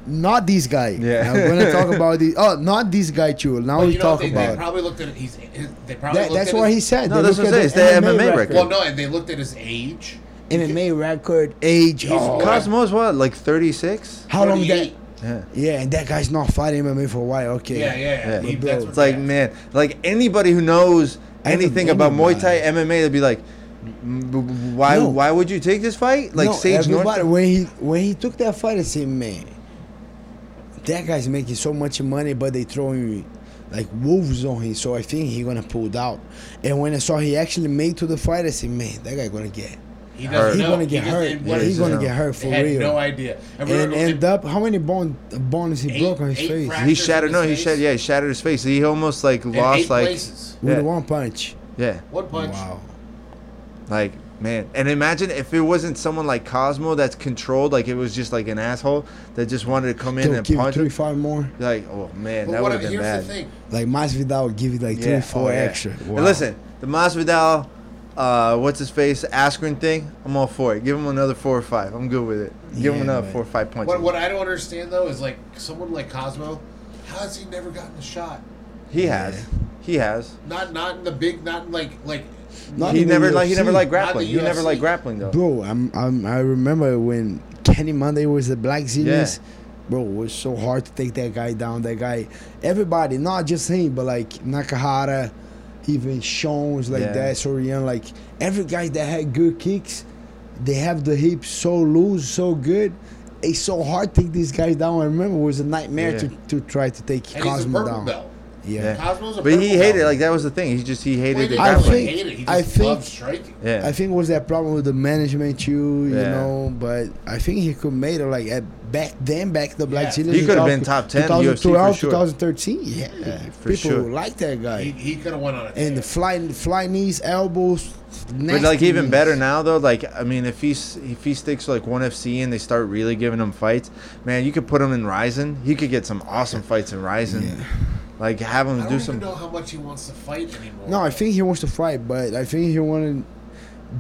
not this guy. Yeah. I'm gonna talk about the oh, not this guy too. Now But we talk they, they about. probably looked at it. He's. His, they probably That, that's at what his, he said. No, They that's what I'm at. It's the MMA record. Well, no, and they looked at his age. MMA record, age. He's oh. Cosmo's what, like 36? how long that? 38. Yeah. Yeah, and that guy's not fighting MMA for a while. Okay. Yeah, yeah, yeah. Yeah. He, But bro, It's like, yeah. man, like anybody who knows anything about Muay Thai MMA, they'd be like, why, No. why would you take this fight? Like no, Sage everybody North. when he when he took that fight, I said, man, that guy's making so much money, but they throwing like wolves on him. So I think he gonna pull out. And when I saw he actually made to the fight, I said, man, that guy gonna get. He doesn't He know. gonna get just- hurt. Yeah, he's gonna get hurt for They had real. no idea. And, And we're- end up, how many bone uh, bones he Eight- broke on his face? He shattered. No, his he shattered. Yeah, he shattered his face. He almost like in lost eight like places. With Yeah. one punch. yeah, One punch. Wow. like man. And imagine if it wasn't someone like Cosmo that's controlled, like it was just like an asshole that just wanted to come in They'll and give punch three, him. five more. Like, oh man, But that would have been here's bad. the thing. Like Masvidal would give you like three, Yeah, oh, four oh, yeah. extra. And listen, the Masvidal, uh, what's his face, Askren thing. I'm all for it. Give him another four or five. I'm good with it. Give him Yeah, another man. four or five punches. What, what I don't understand though is like someone like Cosmo, how has he never gotten a shot? he has, he has. Not not in the big, not in like like. Not he in the never like he never UFC. liked grappling. the He never UFC. liked grappling though. Bro, I'm, I'm I remember when Kenny Monday was the Blackzilians. Yeah. Bro, it was so hard to take that guy down. That guy, everybody, not just him, but like Nakahara, even Shones like Yeah. that, Sorian, like every guy that had good kicks, they have the hips so loose, so good. It's so hard to take these guys down. I remember it was a nightmare Yeah. to, to try to take And he's a Cosmo down. belt. Yeah. Yeah. Cosmo's a But he hated belt. like that was the thing. He just he hated Well, the he I think- hate it. He I think- loves striking. yeah. I think it was that problem with the management too, you Yeah. know. But I think he could made it like at back then, back the Black Yeah. Zillions. He could have been top 10 UFC for 2012, sure. 2013. Yeah, for people sure. like that guy. He, he could have went on a and the tear. fly, fly knees, elbows. But like even better now though, like I mean, if he's if he sticks like one FC and they start really giving him fights, man, you could put him in RIZIN. He could get some awesome fights in RIZIN. Yeah. Like have him I do don't some. even know how much he wants to fight anymore. No, I think he wants to fight, but I think he wanted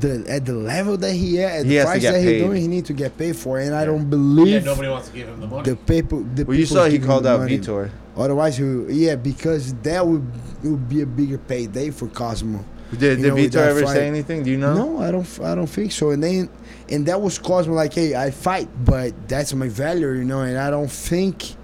the at the level that he at, at He the has price that paid. he's doing, he need to get paid for it. And I don't believe yeah, believe nobody wants to give him the money. the people. The Well, you people's saw he giving called the out money. Vitor. Otherwise, he, yeah, because that would it would be a bigger payday for Cosmo. Did, You did know, Vitor ever fight- say anything? Do you know? No, I don't. I don't think so. And then, and that was Cosmo like, hey, I fight, but that's my value, you know. And I don't think,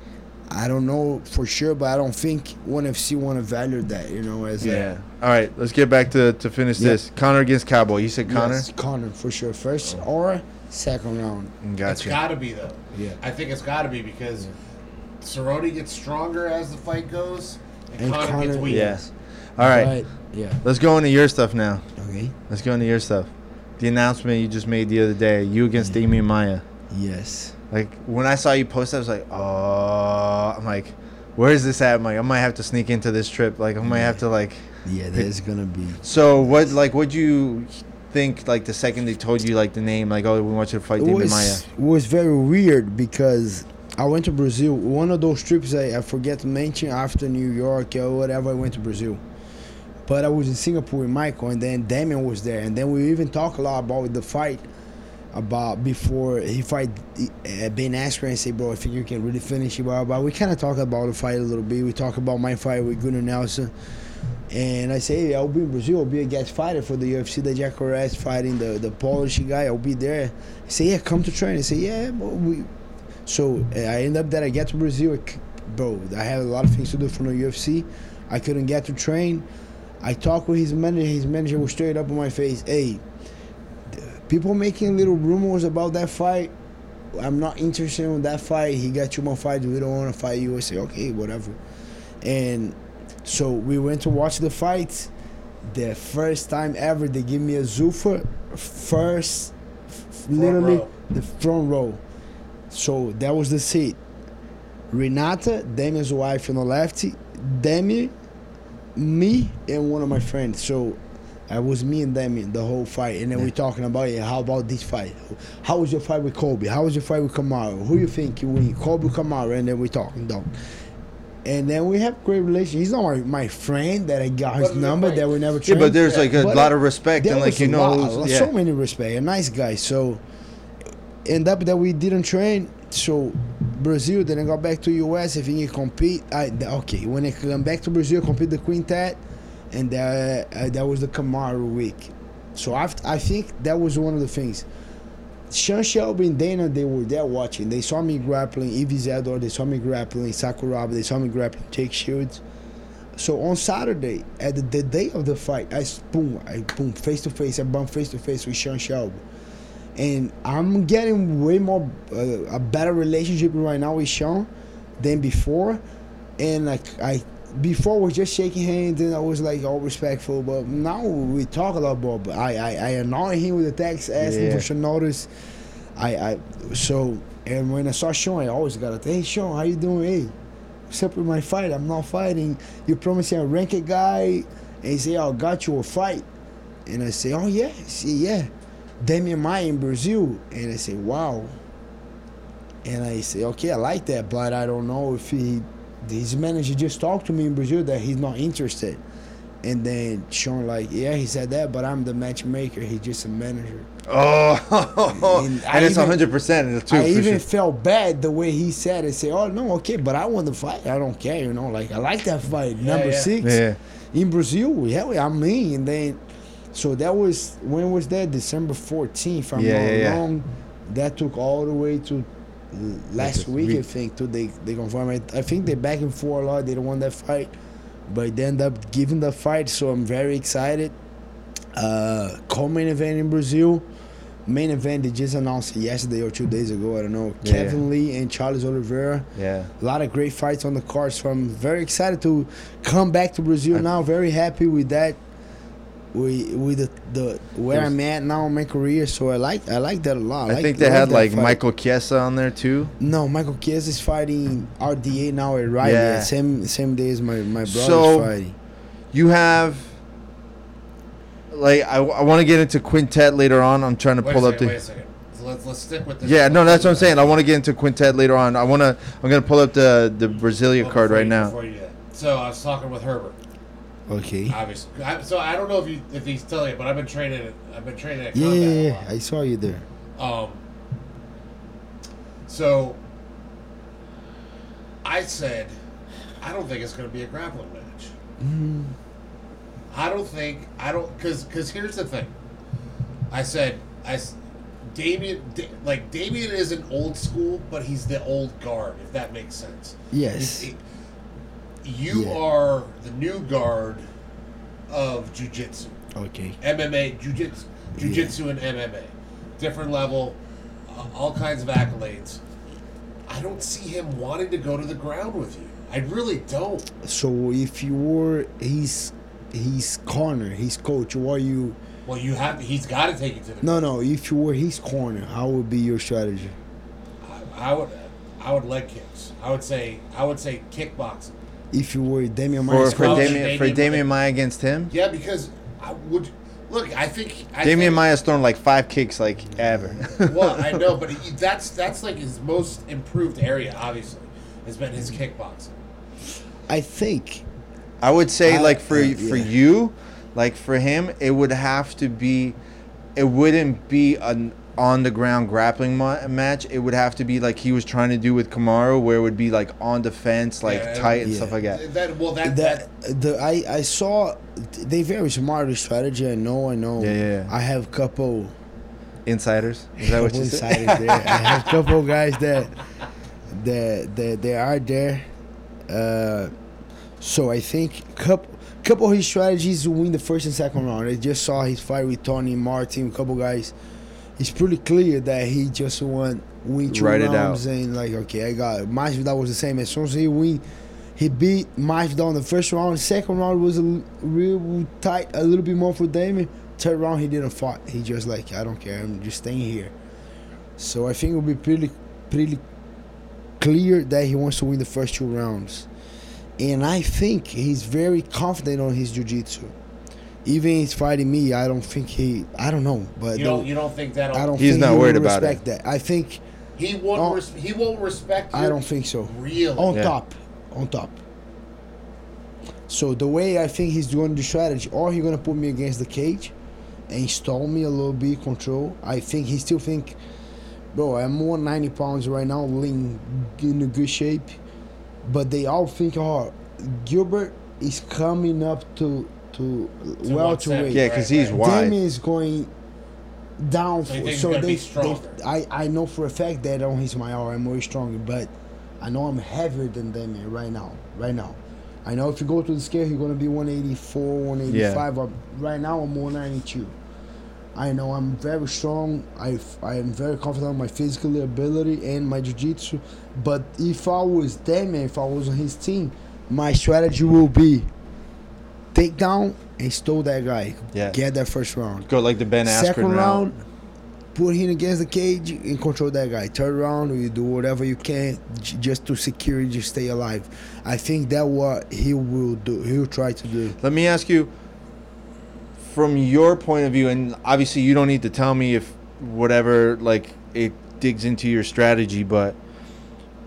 I don't know for sure, but I don't think ONE FC want to value that, you know, as Yeah. All right, let's get back to to finish Yeah. this. Conor against Cowboy. You said Conor. yes, Conor for sure, first oh. or second round. It's Gotcha. got to be though. Yeah. I think it's got to be because Cerrone gets stronger as the fight goes, and, And Conor, gets Conor- weaker. Yes. All right, Yeah. let's go into your stuff now. Okay. Let's go into your stuff. The announcement you just made the other day. You against Damian Maia. Yes. Like when I saw you post, I was like, oh, I'm like, where is this at? I'm like, I might have to sneak into this trip. Like I might have to like. Yeah, there's gonna be. So what like what do you think like the second they told you like the name like oh we want you to fight David was, Maia. it was very weird because I went to Brazil. One of those trips I, I forget to mention after New York or whatever, I went to Brazil. But I was in Singapore with Michael, and then Damian was there, and then we even talked a lot about the fight. About before he fight uh, Ben Askren and say, bro, I think you can really finish it. Blah, blah. We kind of talk about the fight a little bit. We talk about my fight with Gunnar Nelson. And I say, hey, I'll be in Brazil. I'll be a guest fighter for the UFC. The Jacaré fighting the the Polish guy. I'll be there. I say, yeah, come to train. I say, yeah, but we. So uh, I end up that I get to Brazil, bro. I had a lot of things to do from the UFC. I couldn't get to train. I talked with his manager. His manager was straight up in my face. Hey, people making little rumors about that fight. I'm not interested in that fight. He got two more fights. We don't want to fight you. I say, okay, whatever. And so we went to watch the fight. The first time ever they give me a Zuffa, first, f- literally row. the front row. So that was the seat. Renata, Damian's wife on the left, Damian, me, and one of my friends. So I was me and them in the whole fight, and then we're talking about it. How about this fight? How was your fight with Colby? How was your fight with Kamaru? Who you think you win? Colby, Kamaru, and then we talking dog. And then we have great relation. He's not my, my friend that I got his But number fight- that we never Yeah, but there's like a But, lot of respect and like you know lot- who's- so many respect. A nice guy. So end up that we didn't train. So Brazil, then I got back to US. I think he compete. I okay when I come back to Brazil, I compete the quintet, and uh, uh, that was the Kamaru week. So after, I think that was one of the things. Sean Shelby and Dana, they were there watching. They saw me grappling Evie Zador. They saw me grappling Sakuraba. They saw me grappling Jake Shields. So on Saturday, at the, the day of the fight, I boom, I boom face to face. I bump face to face with Sean Shelby, and I'm getting way more uh, a better relationship right now with Sean than before. And like I before was just shaking hands and I was like all respectful, but now we talk a lot more. But I I, I annoy him with the text asking Yeah. for some notice. I I so and when I saw Sean, I always got to hey Sean, how you doing? Hey, what's up with my fight? I'm not fighting. You promised me a ranked guy, and he say, "Oh, I got you a fight." And I say, "Oh yeah, say yeah." Damian Maia in Brazil, and I say, "Wow." And I say, "Okay, I like that, but I don't know if he." His manager just talked to me in Brazil that he's not interested. And then Sean like, yeah, he said that, but I'm the matchmaker. He's just a manager. Oh, And and, it's even- hundred percent too. I even sure. felt bad the way he said it. Say, oh no, okay, but I want the fight. I don't care, you know. Like I like that fight, number yeah. six Yeah. in Brazil. Yeah, I'm me. And then, so that was when was that? December 14th. I'm Yeah, not yeah, yeah. wrong. That took all the way to last a week, I think. too. they they confirm it. I think they back and forth a lot. They don't want that fight, but they end up giving the fight. So I'm very excited. Uh, co-main event in Brazil. Main event they just announced yesterday or two days ago. I don't know. Yeah. Kevin Lee and Charles Oliveira. Yeah. A lot of great fights on the cards. So I'm very excited to come back to Brazil now. Very happy with that. With with the, the where There's- I'm at now in my career. So I like I like that a lot. I like- think they love had that like fight. Michael Chiesa on there too. No, Michael Chiesa is fighting RDA now at Raleigh. Yeah. Same same day as my my brother's So- fighting. You have like I, I want to get into quintet later on. I'm trying to Wait a pull up the wait a second. Let's let's stick with this. Yeah, no, that's what I'm saying. I want to get into quintet later on. I want to. I'm gonna pull up the the Brasilia card right you- now. you do. So I was talking with Herbert, Okay. obviously. I, so I don't know if you if he's telling you, but I've been training. I've been training at Yeah, yeah, yeah. I saw you there. Um. So I said, I don't think it's going to be a grappling match. Mm. I don't think I don't because because here's the thing. I said I. Damian like Damian is an old school, but he's the old guard. If that makes sense. Yes. It- you Yeah. are the new guard of jujitsu. Okay. MMA, jujitsu, jujitsu and MMA, different level, uh, all kinds of accolades. I don't see him wanting to go to the ground with you. I really don't. So if you were his his corner, his coach, what you Well, you have. He's got to take it to the. No, no. If you were his corner, how would be your strategy? I, I would I would leg kicks. I would say I would say kickboxing. If you were Damian For Maia's for Oh, coach, Damian for Damian Damian Maia. Maia against him. Yeah, because I would look. I think I Damian think, Maia's thrown like five kicks like ever. Well, I know, but he, that's that's like his most improved area. Obviously, has been his kickboxing. I think I would say I- like for uh, for you, like for him, it would have to be, it wouldn't be an on the ground grappling ma- match. It would have to be like he was trying to do with Kamaru, where it would be like on defense, like Yeah, tight and yeah. stuff like that. That well, that, that that the I I saw they very smart strategy. I know, I know. Yeah, yeah, yeah. I have couple. Insiders, is that what couple you said? insiders there. I have couple guys that that that they are there. Uh, so I think couple couple of his strategies to win the first and second round. I just saw his fight with Tony Martin, a couple guys. It's pretty clear that he just want win two Write it rounds and like okay, I got it. Masvidal was the same. As soon as he win, he beat Masvidal in the first round. Second round was a real tight, a little bit more for Damon. Third round he didn't fight. He just like I don't care. I'm just staying here. So I think it will be pretty, pretty clear that he wants to win the first two rounds, and I think he's very confident on his jiu-jitsu. Even he's fighting me, I don't think he. I don't know, but you don't you don't think that I don't. He's think not he worried about respect that. I think he won't Oh. res- he won't respect. I don't think so. really. on Yeah. top, on top. So the way I think he's doing the strategy, or he's gonna put me against the cage, and stall me a little bit, control. I think he still think, bro, I'm more 90 pounds right now, lean, in a good shape, but they all think, oh, Gilbert is coming up to to, well To welterweight. Yeah, because he's wide. Damian is going down. So for, so they, they, I, I know for a fact that oh, on his my arm I'm more stronger, but I know I'm heavier than Damian right now. Right now, I know if you go to the scale, you're gonna be 184, 185. But right now I'm 192. I know I'm very strong. I I am very confident on my physical ability and my jiu-jitsu. But if I was Damian, if I was on his team, my strategy will be take down and stole that guy. Yeah. Get that first round. Go like the Ben Askren Second round. round, put him against the cage and control that guy. Third round, you do whatever you can just to secure just stay alive. I think that what he will do. He will try to do. Let me ask you, from your point of view, and obviously you don't need to tell me if whatever like it digs into your strategy, but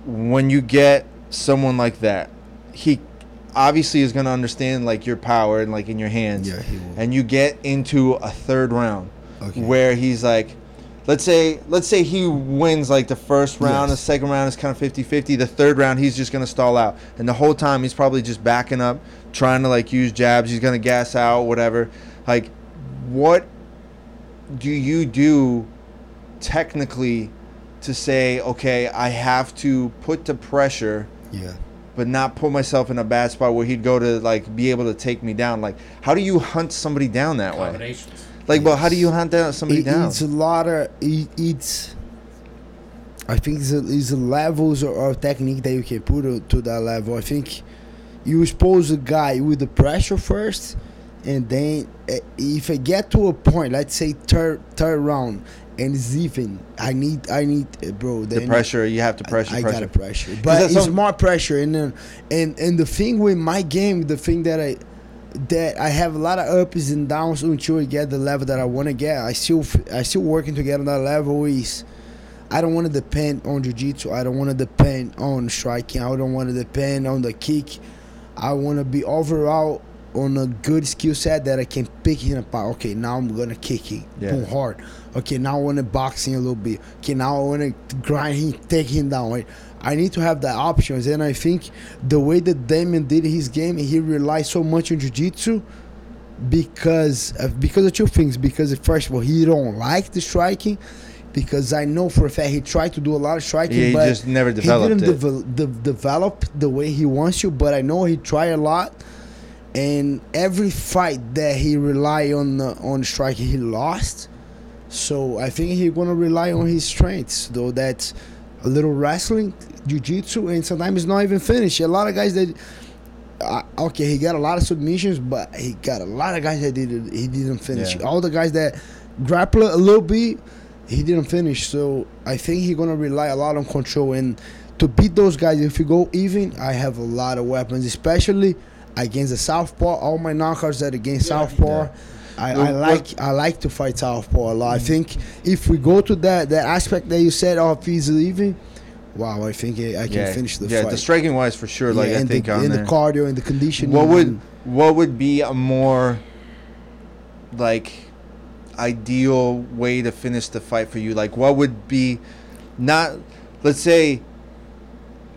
when you get someone like that, he obviously is going to understand like your power and like in your hands, Yeah, he will. and you get into a third round Okay. where he's like. Let's say let's say he wins like the first round, the second round is kind of 50-50, the third round he's just going to stall out. And the whole time he's probably just backing up, trying to like use jabs, he's going to gas out whatever. Like what do you do technically to say, okay, I have to put the pressure Yeah. But not put myself in a bad spot where he'd go to like be able to take me down. Like, how do you hunt somebody down that way? combinations. Like, but how do you hunt down somebody It- down? It's a lot of it, it's. I think it's, a, it's a levels or, or technique that you can put to, to that level. I think you expose a guy with the pressure first, and then eh, if I get to a point, let's say third third round, and it's even, I need I need eh, bro. The then pressure, you have to pressure, I, I pressure. gotta pressure, but it's some- more pressure, and then and and the thing with my game, the thing that I that I have a lot of ups and downs until I get the level that I want to get. I still I still working to get on that level. Is I don't want to depend on jiu-jitsu. I don't want to depend on striking. I don't want to depend on the kick. I want to be overall on a good skill set that I can pick him apart. Okay, now I'm gonna kick him, Yeah. boom hard. Okay, now I want to boxing a little bit. Okay, now I want to grind him, take him down. Right? I need to have the options, and I think the way that Damon did his game, he relied so much on jiu-jitsu because of, because of two things. Because first of all, he don't like the striking. Because I know for a fact he tried to do a lot of striking, Yeah, he but just never developed he didn't it. devel- de- develop the way he wants to. But I know he tried a lot, and every fight that he rely on the, on striking, he lost. So I think he's gonna rely on his strengths, though. That's a little wrestling, jiu-jitsu, and sometimes it's not even finished. A lot of guys that, uh, okay, he got a lot of submissions, but he got a lot of guys that did he didn't finish. Yeah. All the guys that grapple a little bit, he didn't finish. So I think he's gonna rely a lot on control and to beat those guys. If you go even, I have a lot of weapons, especially against the southpaw. All my knockouts are against southpaw. I, I like I like to fight southpaw a lot. I think if we go to that that aspect that you said of he's leaving, wow, I think I, I can yeah, finish the yeah, fight. the striking wise for sure. Like Yeah, I think the, on and there. the cardio and the conditioning. what would what would be a more like ideal way to finish the fight for you? Like what would be not let's say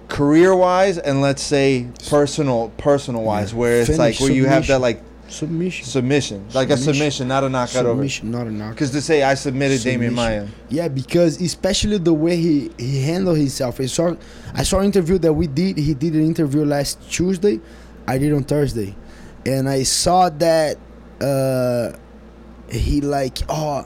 career wise and let's say personal personal wise Yeah. where it's Finish, like where you have that like submission? submission, like a Submission. submission, not a knockout over. Not a knockout. Because to say I submitted Damian Maia, Yeah, because especially the way he he handled himself. I saw I saw an interview that we did. He did an interview last Tuesday. I did on Thursday, and I saw that uh, he like oh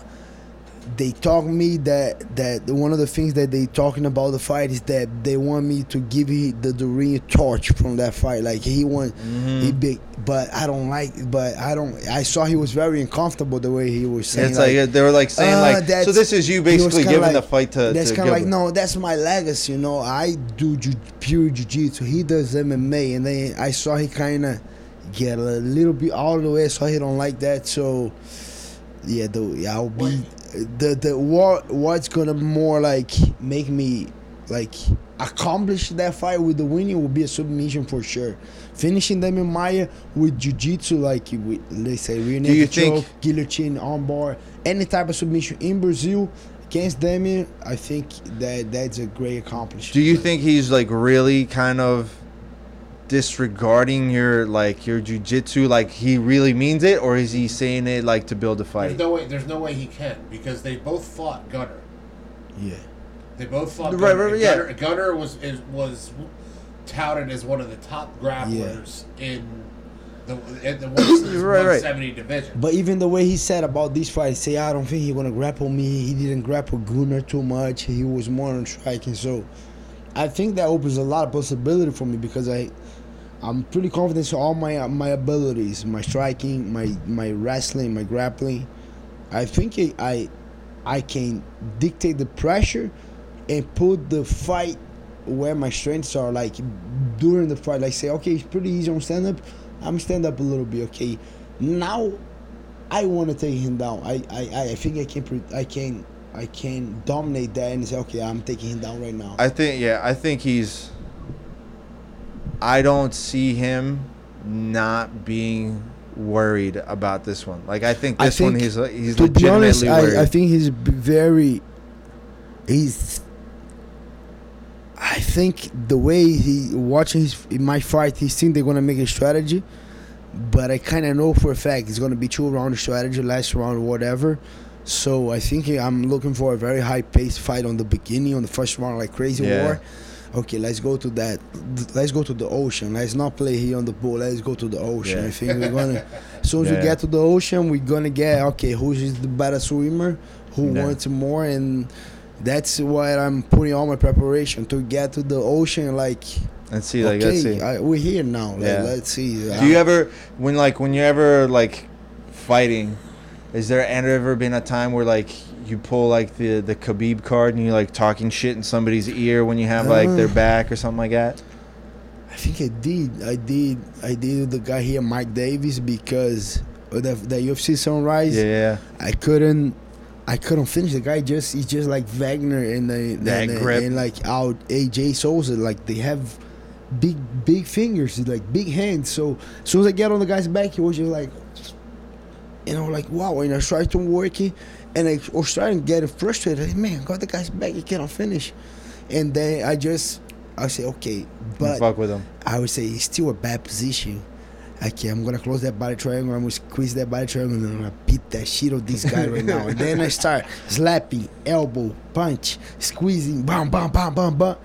they told me that that one of the things that they talking about the fight is that they want me to give he, the Duran torch from that fight. Like he want Mm-hmm. he big, but I don't like. But I don't. I saw he was very uncomfortable the way he was saying. it's like, they were like saying uh, like, so this is you basically giving like- the fight to. that's kind of like no, that's my legacy. You know, I do ju- pure jiu-jitsu. He does MMA, and then I saw he kind of get a little bit all the way. So he don't like that. So yeah, though, yeah, I'll be the the what what's gonna more like make me like accomplish that fight with the winning will be a submission for sure. Finishing Damian Maia with jiu-jitsu, like with, let's say rear you naked choke, guillotine, armbar, any type of submission in Brazil against Damian, I think that that's a great accomplishment. Do you think he's like really kind of disregarding your like your jujitsu? Like he really means it, or is he saying it like to build a fight? There's no way. There's no way he can because they both fought Gunnar. Yeah. They both fought Right, Gunnar. right, and yeah. Gunnar, Gunnar was is, was touted as one of the top grapplers in the in the Right, right. 170 division. But even the way he said about this fight, say I don't think he gonna grapple me. He didn't grapple Gunnar too much. He was more on striking. So I think that opens a lot of possibility for me because I I'm pretty confident in all my my abilities, my striking, my my wrestling, my grappling. I think I I, I can dictate the pressure and put the fight where my strengths are. Like during the fight, like say, okay, it's pretty easy on stand up. I'm stand up a little bit. Okay, now I want to take him down. I, I, I think I can I can I can dominate that and say okay I'm taking him down right now. I think yeah, I think he's. I don't see him not being worried about this one. Like I think I this one think, he's he's to be honest, legitimately worried. I, I think he's very. He's. I think the way he watching his my fight, he's think they're gonna make a strategy, but I kind of know for a fact it's gonna be two round strategy, last round, whatever. So I think I'm looking for a very high paced fight on the beginning, on the first round, like crazy Yeah. war. Okay, let's go to that. Let's go to the ocean. Let's not play here on the pool. Let's go to the ocean. Yeah. I think we're gonna. As soon as Yeah. we get to the ocean, we're gonna get okay. Who's the better swimmer? Who Yeah. wants more? And that's why I'm putting all my preparation to get to the ocean. Like, Let's see, like let's see. okay, I, we're here now. Like, Yeah. Let's see. Do uh, you ever when like when you ever like fighting? Is there ever been a time where like you pull like the the Khabib card and you like talking shit in somebody's ear when you have like their Uh. back or something like that? I think I did. I did. I did the guy here, Mike Davis, because the the UFC Sunrise. Yeah, yeah. I couldn't. I couldn't finish. The guy just he's just like Wagner and the That and, grip. and like out AJ Souza. Like they have big big fingers, like big hands. So as soon as I get on the guy's back, he was just like, you know, like wow. And I tried to work it, and I was trying to get frustrated. Man, got the guy's back, he cannot finish. And then I just I say okay, but fuck with them. I would say it's still a bad position. Okay, I'm gonna close that body triangle. I'm gonna squeeze that body triangle, and I'm gonna beat that shit of this guy right now. And then I start slapping, elbow, punch, squeezing, bam, bam, bam, bam, bam.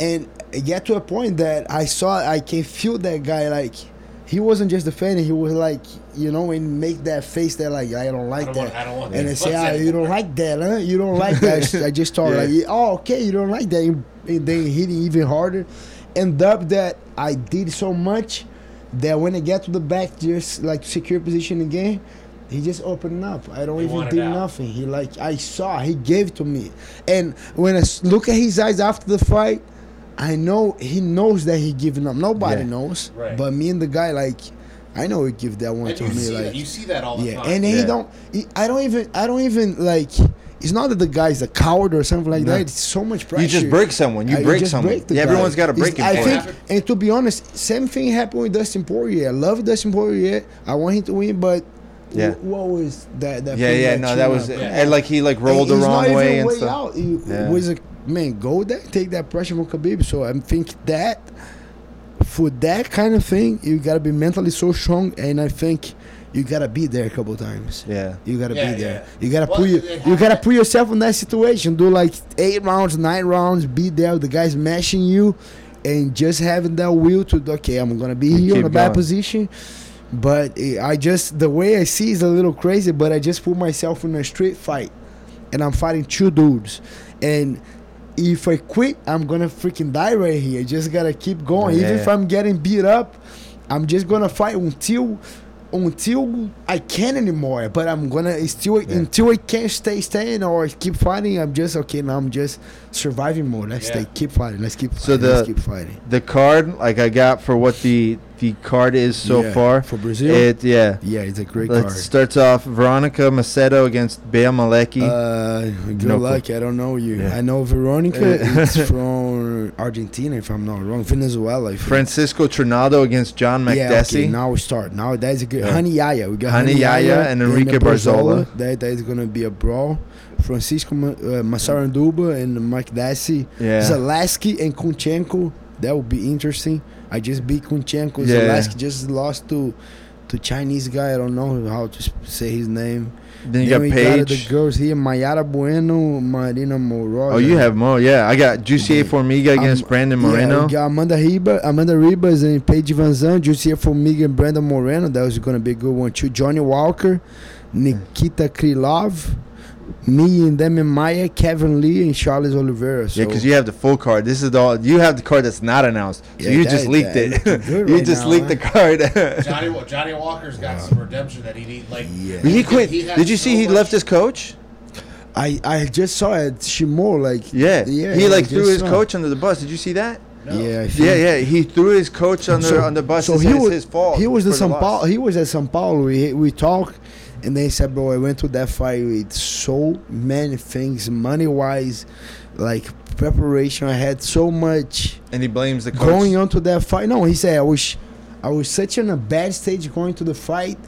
And I get to a point that I saw, I can feel that guy like he wasn't just defending. He was like, you know, and make that face that like I don't like don't that. want- I don't want and. I say, ah, you don't like that, huh? You don't like that. I just told Yeah. like, oh, okay, you don't like that. And then hitting even harder. End up that I did so much that when I get to the back, just like secure position again, He just opened up. I don't He even did out. nothing. He like I saw. He gave to me, and when I look at his eyes after the fight, I know he knows that he giving up. Nobody Yeah. knows, Right. but me and the guy like, I know he give that one And to you me. see like that. You see that all the yeah, time. and he don't. He, I don't even. I don't even like. It's not that the guy's a coward or something like No. that. It's so much pressure. You just break someone. You Uh, break just someone. break yeah, guy. everyone's got a It's- breaking I think, Happened. and to be honest, same thing happened with Dustin Poirier. I love Dustin Poirier. I want him to win, but Yeah. what was that? that yeah, yeah, that no, that was up? and like he like rolled the wrong not way and stuff. out. He Yeah. was a man. Go there, take that pressure from Khabib. So I think that for that kind of thing, you gotta be mentally so strong, and I think you gotta be there a couple times. Yeah. You gotta Yeah, be there. yeah. You gotta Well, put you, you gotta put yourself in that situation. Do like eight rounds, nine rounds. Be there. The guy's mashing you, and just having that will to okay, I'm gonna be You here in keep a bad position. But eh, I just the way I see is a little crazy. But I just put myself in a street fight, and I'm fighting two dudes, and. If I quit, I'm gonna freaking die right here. Just gotta keep going. Even if I'm getting beat up, I'm just gonna fight until until I can't anymore. But I'm gonna still until I can't stay staying or keep fighting. I'm just okay. Now I'm just surviving mode. Let's Yeah. stay, keep fighting. Let's keep. Fighting. So the- let's keep fighting. The card, like I got for what the the card is so Yeah, far. for Brazil. It yeah. yeah, it's a great It card. starts off Veronica Macedo against Bea Malecki. Uh, good No luck. I don't know you. Yeah. I know Veronica. it's from Argentina, if I'm not wrong. Venezuela. Francisco Trinaldo against John Yeah, okay, now we start. Now that's a good. Yeah. Rani Yahya. We got Honey Honey, Yaya Yaya and Enrique Barzola. That that is gonna be a brawl. Francisco Ma- uh, Masaranduba and Makdessi. Yeah. Zaleski and Kunchenko. That would be interesting. I just beat Kunchenko. Yeah. Just lost to to Chinese guy. I don't know how to say his name. then you Then got we Paige. the girls here: Mayara Bueno, Marina Moroz. oh, you have more. Yeah, I got Jussier Yeah. Formiga against Um, Brandon Yeah, Moreno. got Amanda Riba, Amanda Ribas and Paige VanZant, Jussier Formiga and Brandon Moreno. That was going to be a good one too. Johnny Walker, Nikita Krylov, me and Demi Maia, Kevin Lee, and Charles Oliveira. So yeah, because you have the full card. This is all. You have the card that's not announced. So Yeah, you that- just leaked that it. looking good you just now, leaked huh? the card. Johnny Johnny Walker's got some redemption that he need. Like Yeah. he quit. he Did you so see he left his coach? I, I just saw it. Shimo like Yeah. yeah. he like threw his saw. coach under the bus. Did you see that? No. Yeah, I Yeah, yeah. He threw his coach under So- on the bus. So he was his fault. He was the for São. Paulo. He was at São Paulo. We we talked, and they said, "Bro, I went to that fight with so many things, money wise, like preparation. I had so much and he blames the coach. going on to that fight. No, he said I was, I was such in a bad stage going to the fight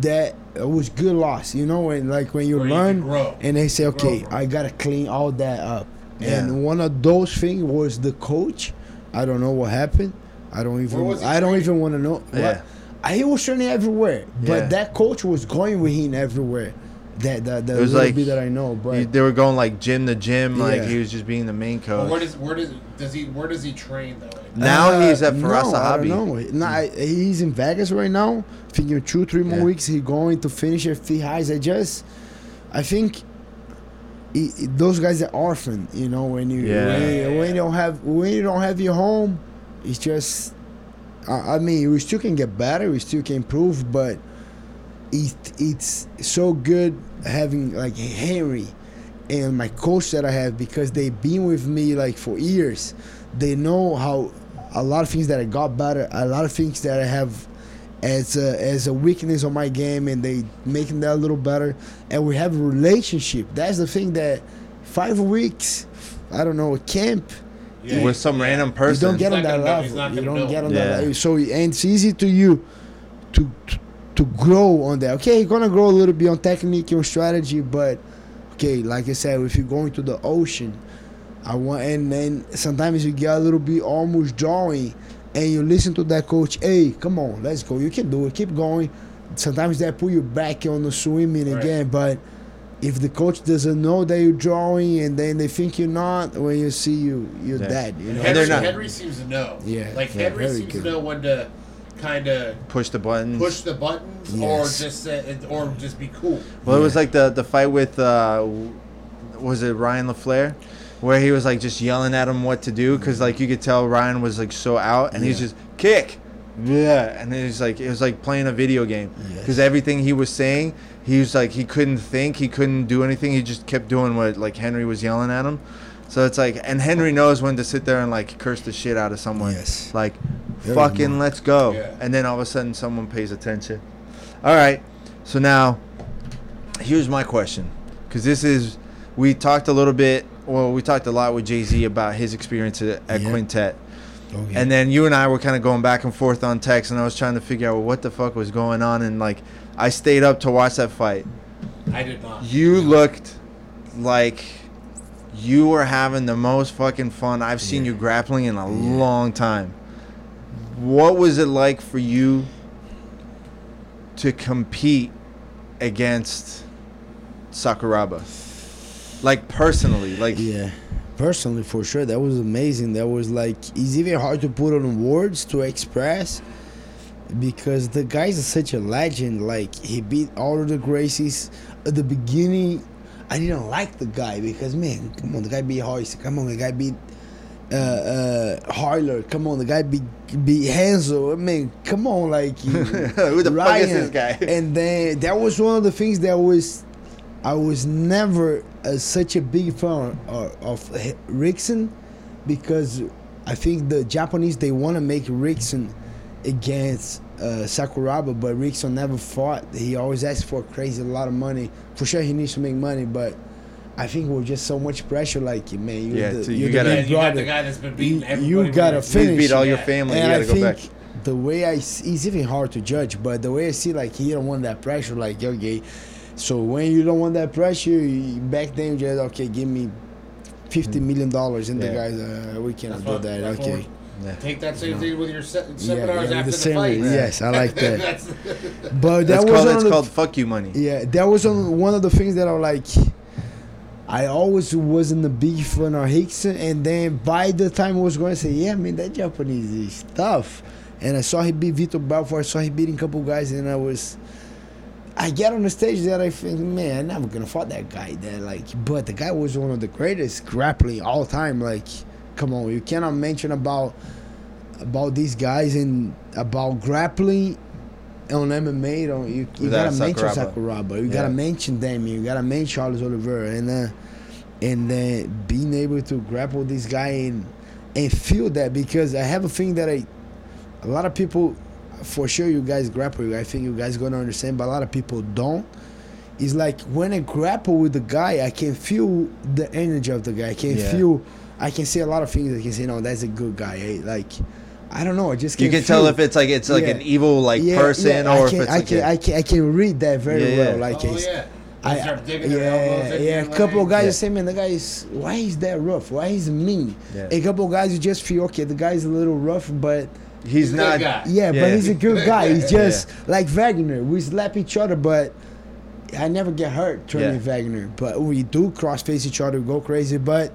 that it was good loss. You know, and like when you Where learn, can grow. and they say, okay, from. I gotta clean all that up. Yeah. And one of those things was the coach. I don't know what happened. I don't even. was he I don't even want to know. Yeah. What? I, he was training everywhere, but Yeah. that coach was going with him everywhere. That that the It was like- bit that I know, but He- they were going like gym to gym, like he was just being the main But coach. where does where does does he where does he train though? now Uh, he's at no, Faraz I Sahabi. don't know. Nah, he's in Vegas right now. Thinking two, three more Yeah. weeks, he going to finish at fee highs. I just, I think, he, those guys are orphan. You know, when you Yeah. when, when you don't have when you don't have your home, it's just. I, I mean, we still can get better. We still can improve, but it it's so good having like Henry and my coach that I have because they've been with me like for years. They know how a lot of things that I got better, a lot of things that I have as a, as a weakness on my game, and they making that a little better. And we have a relationship. That's the thing that five weeks, I don't know, a camp. Yeah, with some random person. You don't get on that gonna know- level. You don't know. get on Yeah. that level. So and it's easy to you to to, to grow on that. Okay, you're gonna grow a little bit on technique, on strategy, but okay, like I said, if you're going to the ocean, I want and then sometimes you get a little bit almost drawing and you listen to that coach, hey, come on, let's go. You can do it, keep going. Sometimes they put you back on the swimming Right. again, but if the coach doesn't know that you're drawing and then they think you're not, when you see you, you're Yeah. dead. You know. And they're Henry, not- Henry seems to know. Yeah, like yeah, Henry very seems good. to know when to kind of push the buttons. push the buttons Yes. or just uh, or just be cool. Well, it was like the the fight with uh, was it Ryan LaFlare, where he was like just yelling at him what to do because like you could tell Ryan was like so out and he's just kick, yeah, and it was like it was like playing a video game Yes. because everything he was saying, he was like he couldn't think, he couldn't do anything. He just kept doing what like Henry was yelling at him. So it's like, and Henry knows when to sit there and like curse the shit out of someone. Yes. Like, Very fucking much. let's go. Yeah. And then all of a sudden someone pays attention. All right. So now, here's my question, because this is we talked a little bit. Well, we talked a lot with Jay Z about his experience at, at Yeah. Quintet. Oh, okay. And then you and I were kind of going back and forth on text, and I was trying to figure out well, what the fuck was going on. And like, I stayed up to watch that fight. I did not. You looked like you were having the most fucking fun I've seen you grappling in a long time. What was it like for you to compete against Sakuraba? Like personally, like Yeah, personally, for sure, that was amazing. That was like it's even hard to put on words to express because the guy's such a legend. Like he beat all of the Gracies at the beginning. I didn't like the guy because man, come on, the guy beat Royce. Come on, the guy beat uh, uh, Royler. Come on, the guy beat beat Renzo. I mean, come on, like Who the fuck is this guy? And then that was one of the things that was I was never uh, such a big fan of, of Rickson because I think the Japanese they want to make Rickson against uh, Sakuraba, but Rickson never fought. He always asked for crazy a lot of money. For sure, he needs to make money, but I think it was just so much pressure. Like, man, you're Yeah, the, so you're you the gotta- Yeah, big you got the guy that's been beating everybody. you gotta it. you finish. beat all your Yeah. family. You And gotta I go think back. the way I see, it's even hard to judge, but the way I see, like he don't want that pressure, like okay. So when you don't want that pressure, you, back then you just okay, give me fifty million dollars, and Yeah. the guys, uh, we cannot That's do what- that. Okay. what Okay, we're- Take that same thing with your se- yeah, seminars yeah, after the the, same. fight. Yes, I like that. That's, but that That's was called one it's of the, called fuck you money. yeah, that was on one of the things that I like. I always wasn't a big fan of Rickson, and then by the time I was going to say, yeah, man, that Japanese is tough. And I saw he beat Vitor Belfort, I saw he beating a couple guys, and I was. I get on the stage that I think, man, I'm never gonna fight that guy. That like, but the guy was one of the greatest grappling all time. Like, come on, you cannot mention about about these guys and about grappling on MMA. Don't you? You Without gotta mention Sakuraba. Sakuraba. You Yeah. gotta mention them. You gotta mention Charles Oliveira, and uh, and then being able to grapple this guy and and feel that because I have a thing that I, a lot of people, for sure you guys grapple. I think you guys gonna understand, but a lot of people don't. It's like when I grapple with the guy, I can feel the energy of the guy. I can Yeah. feel. I can say a lot of things. I can say, no, that's a good guy. Hey, like, I don't know. I just You can can tell if it's like it's like Yeah. an evil like Yeah, person yeah, or I if can, it's I like can, a- I can, I can read that very Yeah, well. Like, oh yeah. I, They start digging their elbows yeah, yeah. A couple of guys Yeah. say, man, the guy is why is that rough? Why is mean? Yeah. A couple of guys you just feel okay. The guy's a little rough, but he's He's not good guy. yeah, Yeah. but he's a good guy. He's Yeah. just like Wagner. We slap each other, but I never get hurt turning Yeah. Wagner. But we do cross face each other, go crazy. But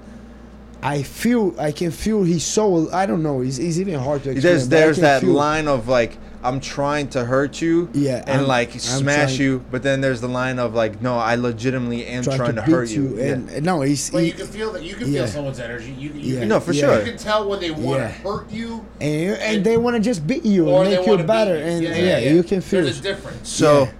I feel I can feel his soul. I don't know. It's, it's even hard to explain. there's there's that feel- line of like I'm trying to hurt you Yeah, and I'm- like I'm smash trying- you, but then there's the line of like no, I legitimately am trying, to, beat hurt you. And no, he's But he- you can feel that. You can Yeah. feel someone's energy. You, you Yeah. can, No, for Yeah. sure. You can tell when they want Yeah. to hurt you and, and they want to just beat you or and make you better. you. And yeah, yeah, yeah, you can feel. There's it. a difference. So Yeah.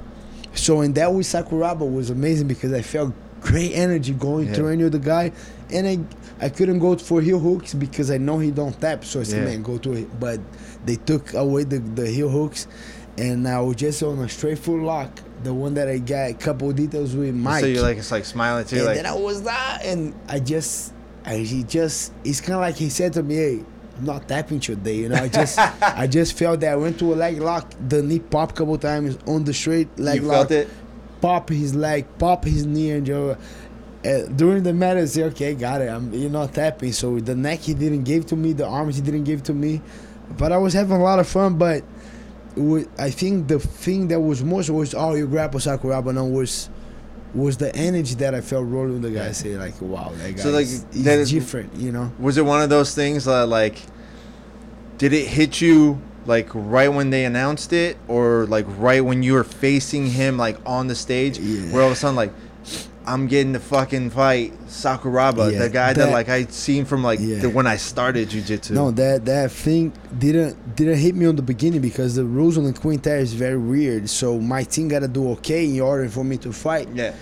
So in that with Sakuraba was amazing because I felt great energy going Yeah. through any of the guy, and I I couldn't go for heel hooks because I know he don't tap. So I said, Yeah. man, go to it. But they took away the the heel hooks, and I was just on a straight foot lock, the one that I got a couple of details with Mike. so you're like it's like smiling too, and like then I was that, and I just, I he just, it's kind of like he said to me, "Hey, I'm not tapping today," you know. I just, I just felt that I went to a leg lock, the knee pop couple times on the straight leg you lock, felt it. pop his leg, pop his knee, and Joe. Uh, during the match, I say, okay, got it. I'm, you're not tapping. So the neck he didn't give to me, the arms he didn't give to me, but I was having a lot of fun. But it wa- I think the thing that was most was oh, you grapple Sakuraba now was was the energy that I felt rolling the guy. Say like, wow, that guy So, like, is, that is- different, you know. Was it one of those things that like did it hit you like right when they announced it or like right when you were facing him like on the stage Yeah. where all of a sudden like I'm getting to fucking fight Sakuraba, Yeah, the guy that, that- like I seen from like Yeah. the, when I started jujitsu. No, that that thing didn't didn't hit me on the beginning because the rules on the quintet is very weird. So my team gotta do okay in order for me to fight. Yeah.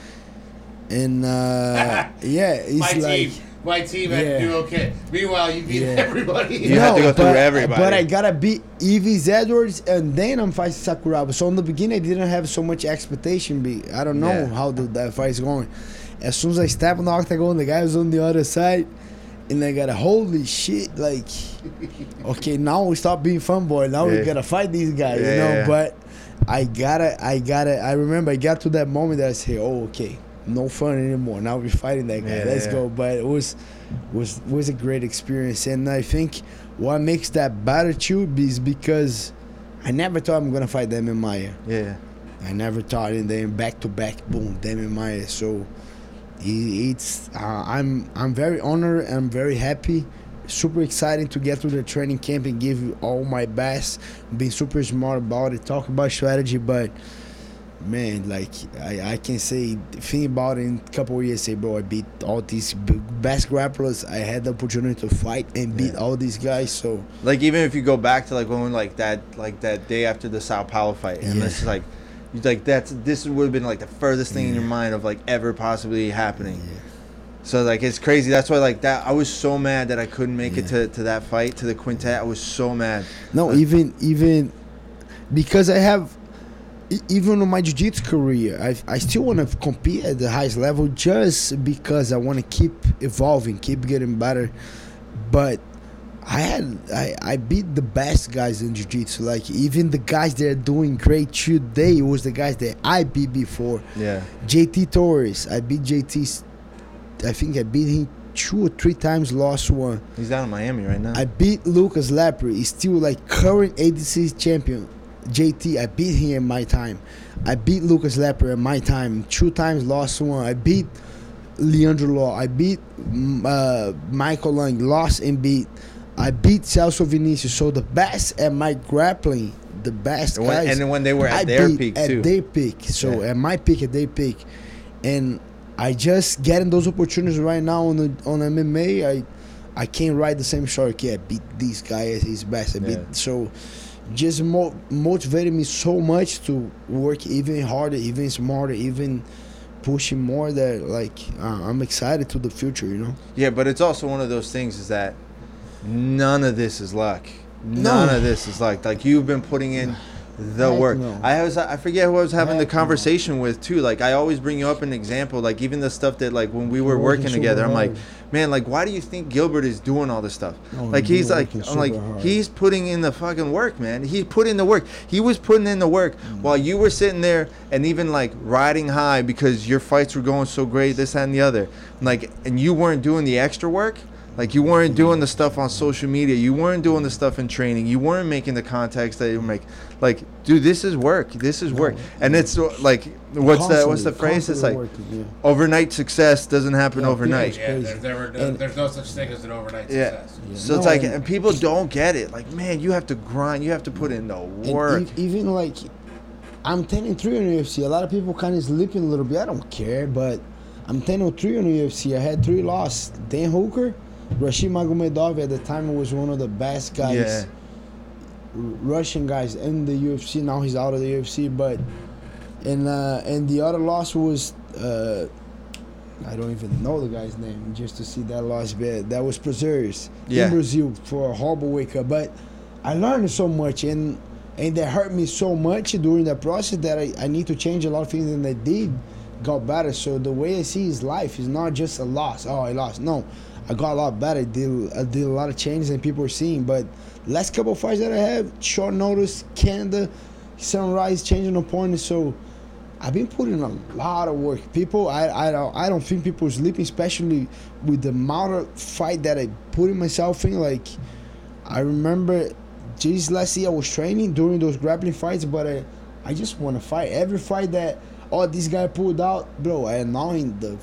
And uh, yeah, it's my like team, my team had Yeah. to do okay. Meanwhile, you beat Yeah. everybody. You have to go through but, everybody. But I gotta beat Yves Edwards and then I'm fighting Sakuraba. So in the beginning, I didn't have so much expectation. Be I don't know Yeah. how the, that fight's going. As soon as I step on the octagon, the guy was on the other side, and I got a holy shit. Like, okay, now we stop being fun boy. Now Yeah. we gotta fight these guys, Yeah, you know. yeah. But I gotta, I gotta. I remember I got to that moment that I say, oh, okay, no fun anymore. Now we're fighting that guy. Yeah, Let's yeah. go. But it was was was a great experience, and I think what makes that better too is because I never thought I'm gonna fight Damian Maia. Yeah. I never thought, and then back to back, boom, Damian Maia. So it's uh, I'm I'm very honored and I'm very happy. Super exciting to get to the training camp and give you all my best. Being super smart about it, talk about strategy, but man, like I, I can say, think about it in a couple of years. Say, bro, I beat all these best grapplers. I had the opportunity to fight and beat Yeah. all these guys. So Like even if you go back to like when like that like that day after the Sao Paulo fight, and Yeah. this is like, you like that's this would have been like the furthest thing in your mind of like ever possibly happening. So like it's crazy. That's why like that I was so mad that I couldn't make it to, to that fight to the quintet. I was so mad. No, even even because I have even on my jiu-jitsu career, I I still want to compete at the highest level just because I want to keep evolving, keep getting better. But I had I, I beat the best guys in jiu-jitsu. Like even the guys that are doing great today was the guys that I beat before. Yeah. JT Torres, I beat jt I think I beat him two or three times, lost one. He's down in Miami right now. I beat Lucas Lepri. He's still like current ADC champion. JT, I beat him in my time. I beat Lucas Lepri in my time. Two times lost one. I beat Leandro Lo. I beat mm, uh, Michael Langhi. Lost and beat. I beat Celso Vinicius. So the best at my grappling, the best And when- guys. and when they were at I their beat peak, at too. their peak. So Yeah. at my peak, at their peak, and I just getting those opportunities right now on the on MMA. I I can't write the same shark. I beat this guy at his best. I beat Yeah. so just mo- motivated me so much to work even harder, even smarter, even pushing more. That like uh, I'm excited to the future. You know. Yeah, but it's also one of those things is that none of this is luck. None No. of this is luck. Like you've been putting in the Heck work. no. I was I forget who I was having the no. conversation with too. Like I always bring you up an example. Like even the stuff that like when we were You're working working together, I'm like, man, like why do you think Gilbert is doing all this stuff? No, like he's like, I'm like hard. he's putting in the fucking work, man. He put in the work. He was putting in the work Mm. while you were sitting there and even like riding high because your fights were going so great, this that, and the other. Like, and you weren't doing the extra work. Like you weren't doing the stuff on social media. You weren't doing the stuff in training. You weren't making the contacts that you make. Like, dude, this is work. This is work. And it's uh, like, what's the what's the phrase? It's like working, yeah. overnight success doesn't happen Yeah, overnight. Yeah, Crazy. there's, never, And- there's no such thing as an overnight Yeah. success. So it's like, and- and people don't get it. Like, man, you have to grind. You have to put in the And work. e- even like, I'm 10 and 3 on UFC. A lot of people kind of sleeping a little bit. I don't care, but I'm 10 and 3 on UFC. I had three losses. Dan Hooker, Rashid Magomedov at the time was one of the best guys, Yeah. Russian guys in the UFC. Now he's out of the UFC, but and uh, and the other loss was. Uh, I don't even know the guy's name just to see that loss. But that was Prazeres Yeah. in Brazil for a horrible wake up. But I learned so much and and that hurt me so much during that process that I, I need to change a lot of things and I did got better. So the way I see his life is not just a loss. Oh, I lost. No, I got a lot better. I did I did a lot of changes and people are seeing. But last couple of fights that I have, short notice, Canada, Sunrise, changing opponents. So I've been putting a lot of work. People, I, I don't, I don't think people are sleeping, especially with the amount of fight that I put in myself in. Like, I remember just last year I was training during those grappling fights, but I, I just want to fight. Every fight that, oh, this guy pulled out, bro, I in the.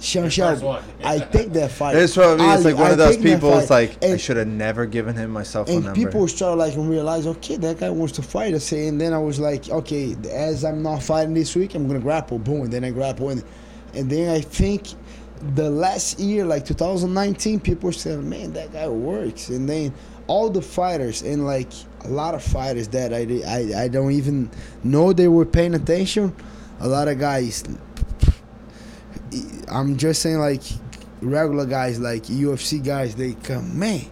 Sean first Shelby, one. I take that fight. It's what I mean. It's like one I of those people. It's fight. like I should have never given him my cell phone and number. people start like and realize, okay, that guy wants to fight. I say, and then I was like, okay, as I'm not fighting this week, I'm gonna grapple. Boom, and then I grapple, and And then I think the last year, like 2019, people said, "Man, that guy works." And then all the fighters and like a lot of fighters that I I, I don't even know they were paying attention. A lot of guys. I'm just saying, like regular guys, like UFC guys, they come, man.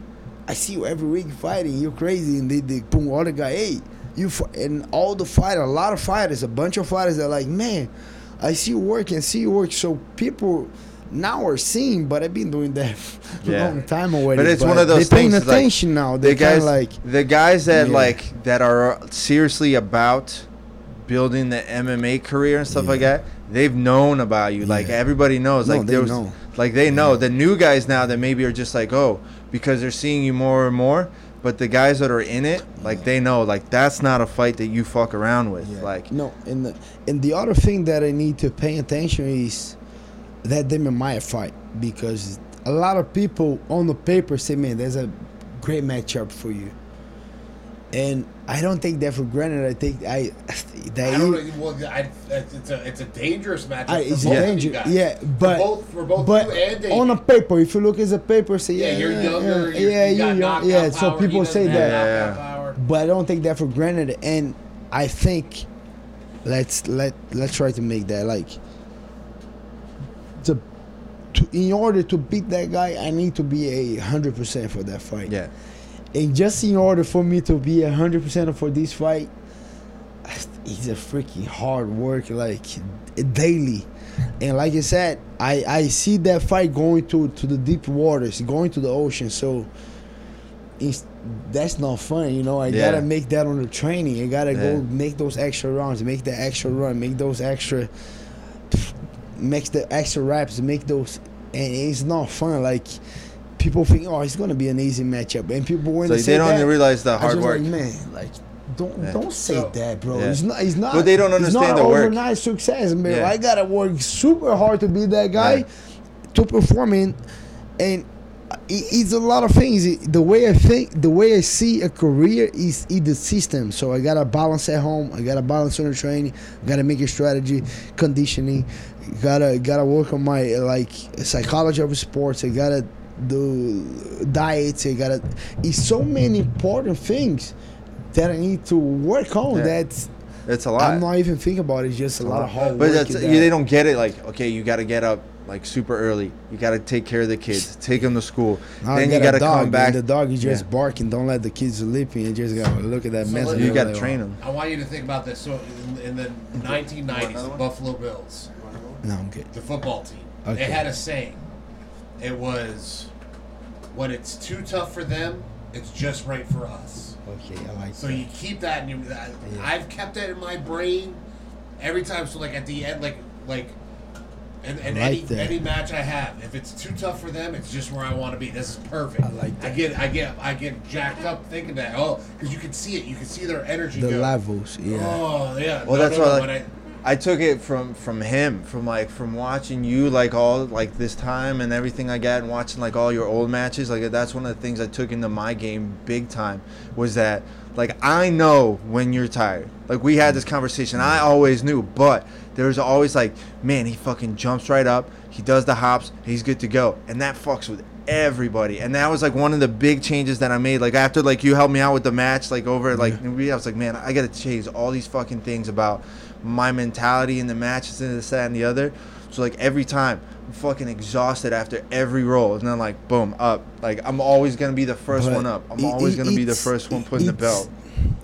I see you every week fighting. You're crazy, and they they boom, all the guy, hey, you fi-" and all the fighters, a lot of fighters, a bunch of fighters are like, man, I see you work and see you work. So people now are seeing, but I've been doing that for Yeah. a long time already. But it's one of those they paying things, like, attention now. the They kind guys like the guys that Yeah. like that are seriously about building the MMA career and stuff like that. They've known about you. Like Yeah. everybody knows. No, like they was, know. like they know. The new guys now that maybe are just like oh because they're seeing you more and more. But the guys that are in it, like they know, like that's not a fight that you fuck around with. Yeah. Like no, and the and the other thing that I need to pay attention is that Damian Maia fight because a lot of people on the paper say, "Man, there's a great matchup for you," and I don't take that for granted. I think I that I don't know. Well, I, it's a it's a dangerous match. I, it's both of danger, you guys. yeah, For but both for both but you and on a paper, if you look at the paper, say yeah, yeah, you're yeah, younger. yeah, you're, yeah, you got you're yeah. So power, he people say that, knockout power. but I don't take that for granted. And I think let's let let's try to make that like the to, in order to beat that guy, I need to be a hundred percent for that fight. yeah, And just in order for me to be a hundred percent for this fight, it's a freaking hard work, like daily. And like I said, I, I see that fight going to, to the deep waters, going to the ocean. So it's, that's not fun, you know. I Yeah. gotta make that on the training. I gotta Yeah. go make those extra rounds, make the extra run, make those extra, make the extra reps, make those, and it's not fun. Like people think, oh, it's gonna be an easy matchup, and people when so they they, say don't that, realize the I hard just work. like, man, like don't Yeah. don't say So- that, bro. Yeah. It's not. It's not. But they don't it's understand not the work. overnight success, man. Yeah. I gotta work super hard to be that guy, Yeah. to perform in, and it, it's a lot of things. It- the way I think, the way I see a career is in the system. So I gotta balance at home. I gotta balance on the training. Gotta make a strategy, conditioning. Gotta gotta work on my like psychology of sports. I gotta do diets. I gotta. It's so many important things that I need to work on. Yeah. That's It's a lot. I'm not even thinking about. it. It's just a lot of hard But work. that's, in yeah, that. they don't get it. Like, okay, you got to get up like super early. You got to take care of the kids, take them to school. Now then you got a got to come back. And the dog is just Yeah. barking. Don't let the kids sleeping. You just gotta look at that So mess. You got to train them. I want you to think about this. So in, in the 1990s, the Buffalo Bills, No, I'm good. the football team, Okay. they had a saying. It was, "When it's too tough for them, it's just right for us." Okay, I like So that. you keep that, and you, that, Yeah. I've kept that in my brain every time. So like at the end, like like, and, and like any that. any match I have, if it's too tough for them, it's just where I want to be. This is perfect. I like I get I get I get jacked up thinking that. Oh, because you can see it. You can see their energy. the go, levels, yeah. Oh yeah. Well, No, that's no, why no, like, I- I took it from from him, from like from watching you like all like this time and everything I got, and watching like all your old matches. Like that's one of the things I took into my game big time was that like I know when you're tired. Like we had this conversation, I always knew, but there's always like, man, he fucking jumps right up, he does the hops, he's good to go, and that fucks with everybody. And that was like one of the big changes that i made. Like after like you helped me out with the match like over like we i was like man i gotta change all these fucking things about my mentality in the matches and this that and the other. So like every time i'm fucking exhausted after every roll. And then like boom up. Like i'm always gonna be the first But one up. I'm it- always it- gonna be the first one putting the it's- belt.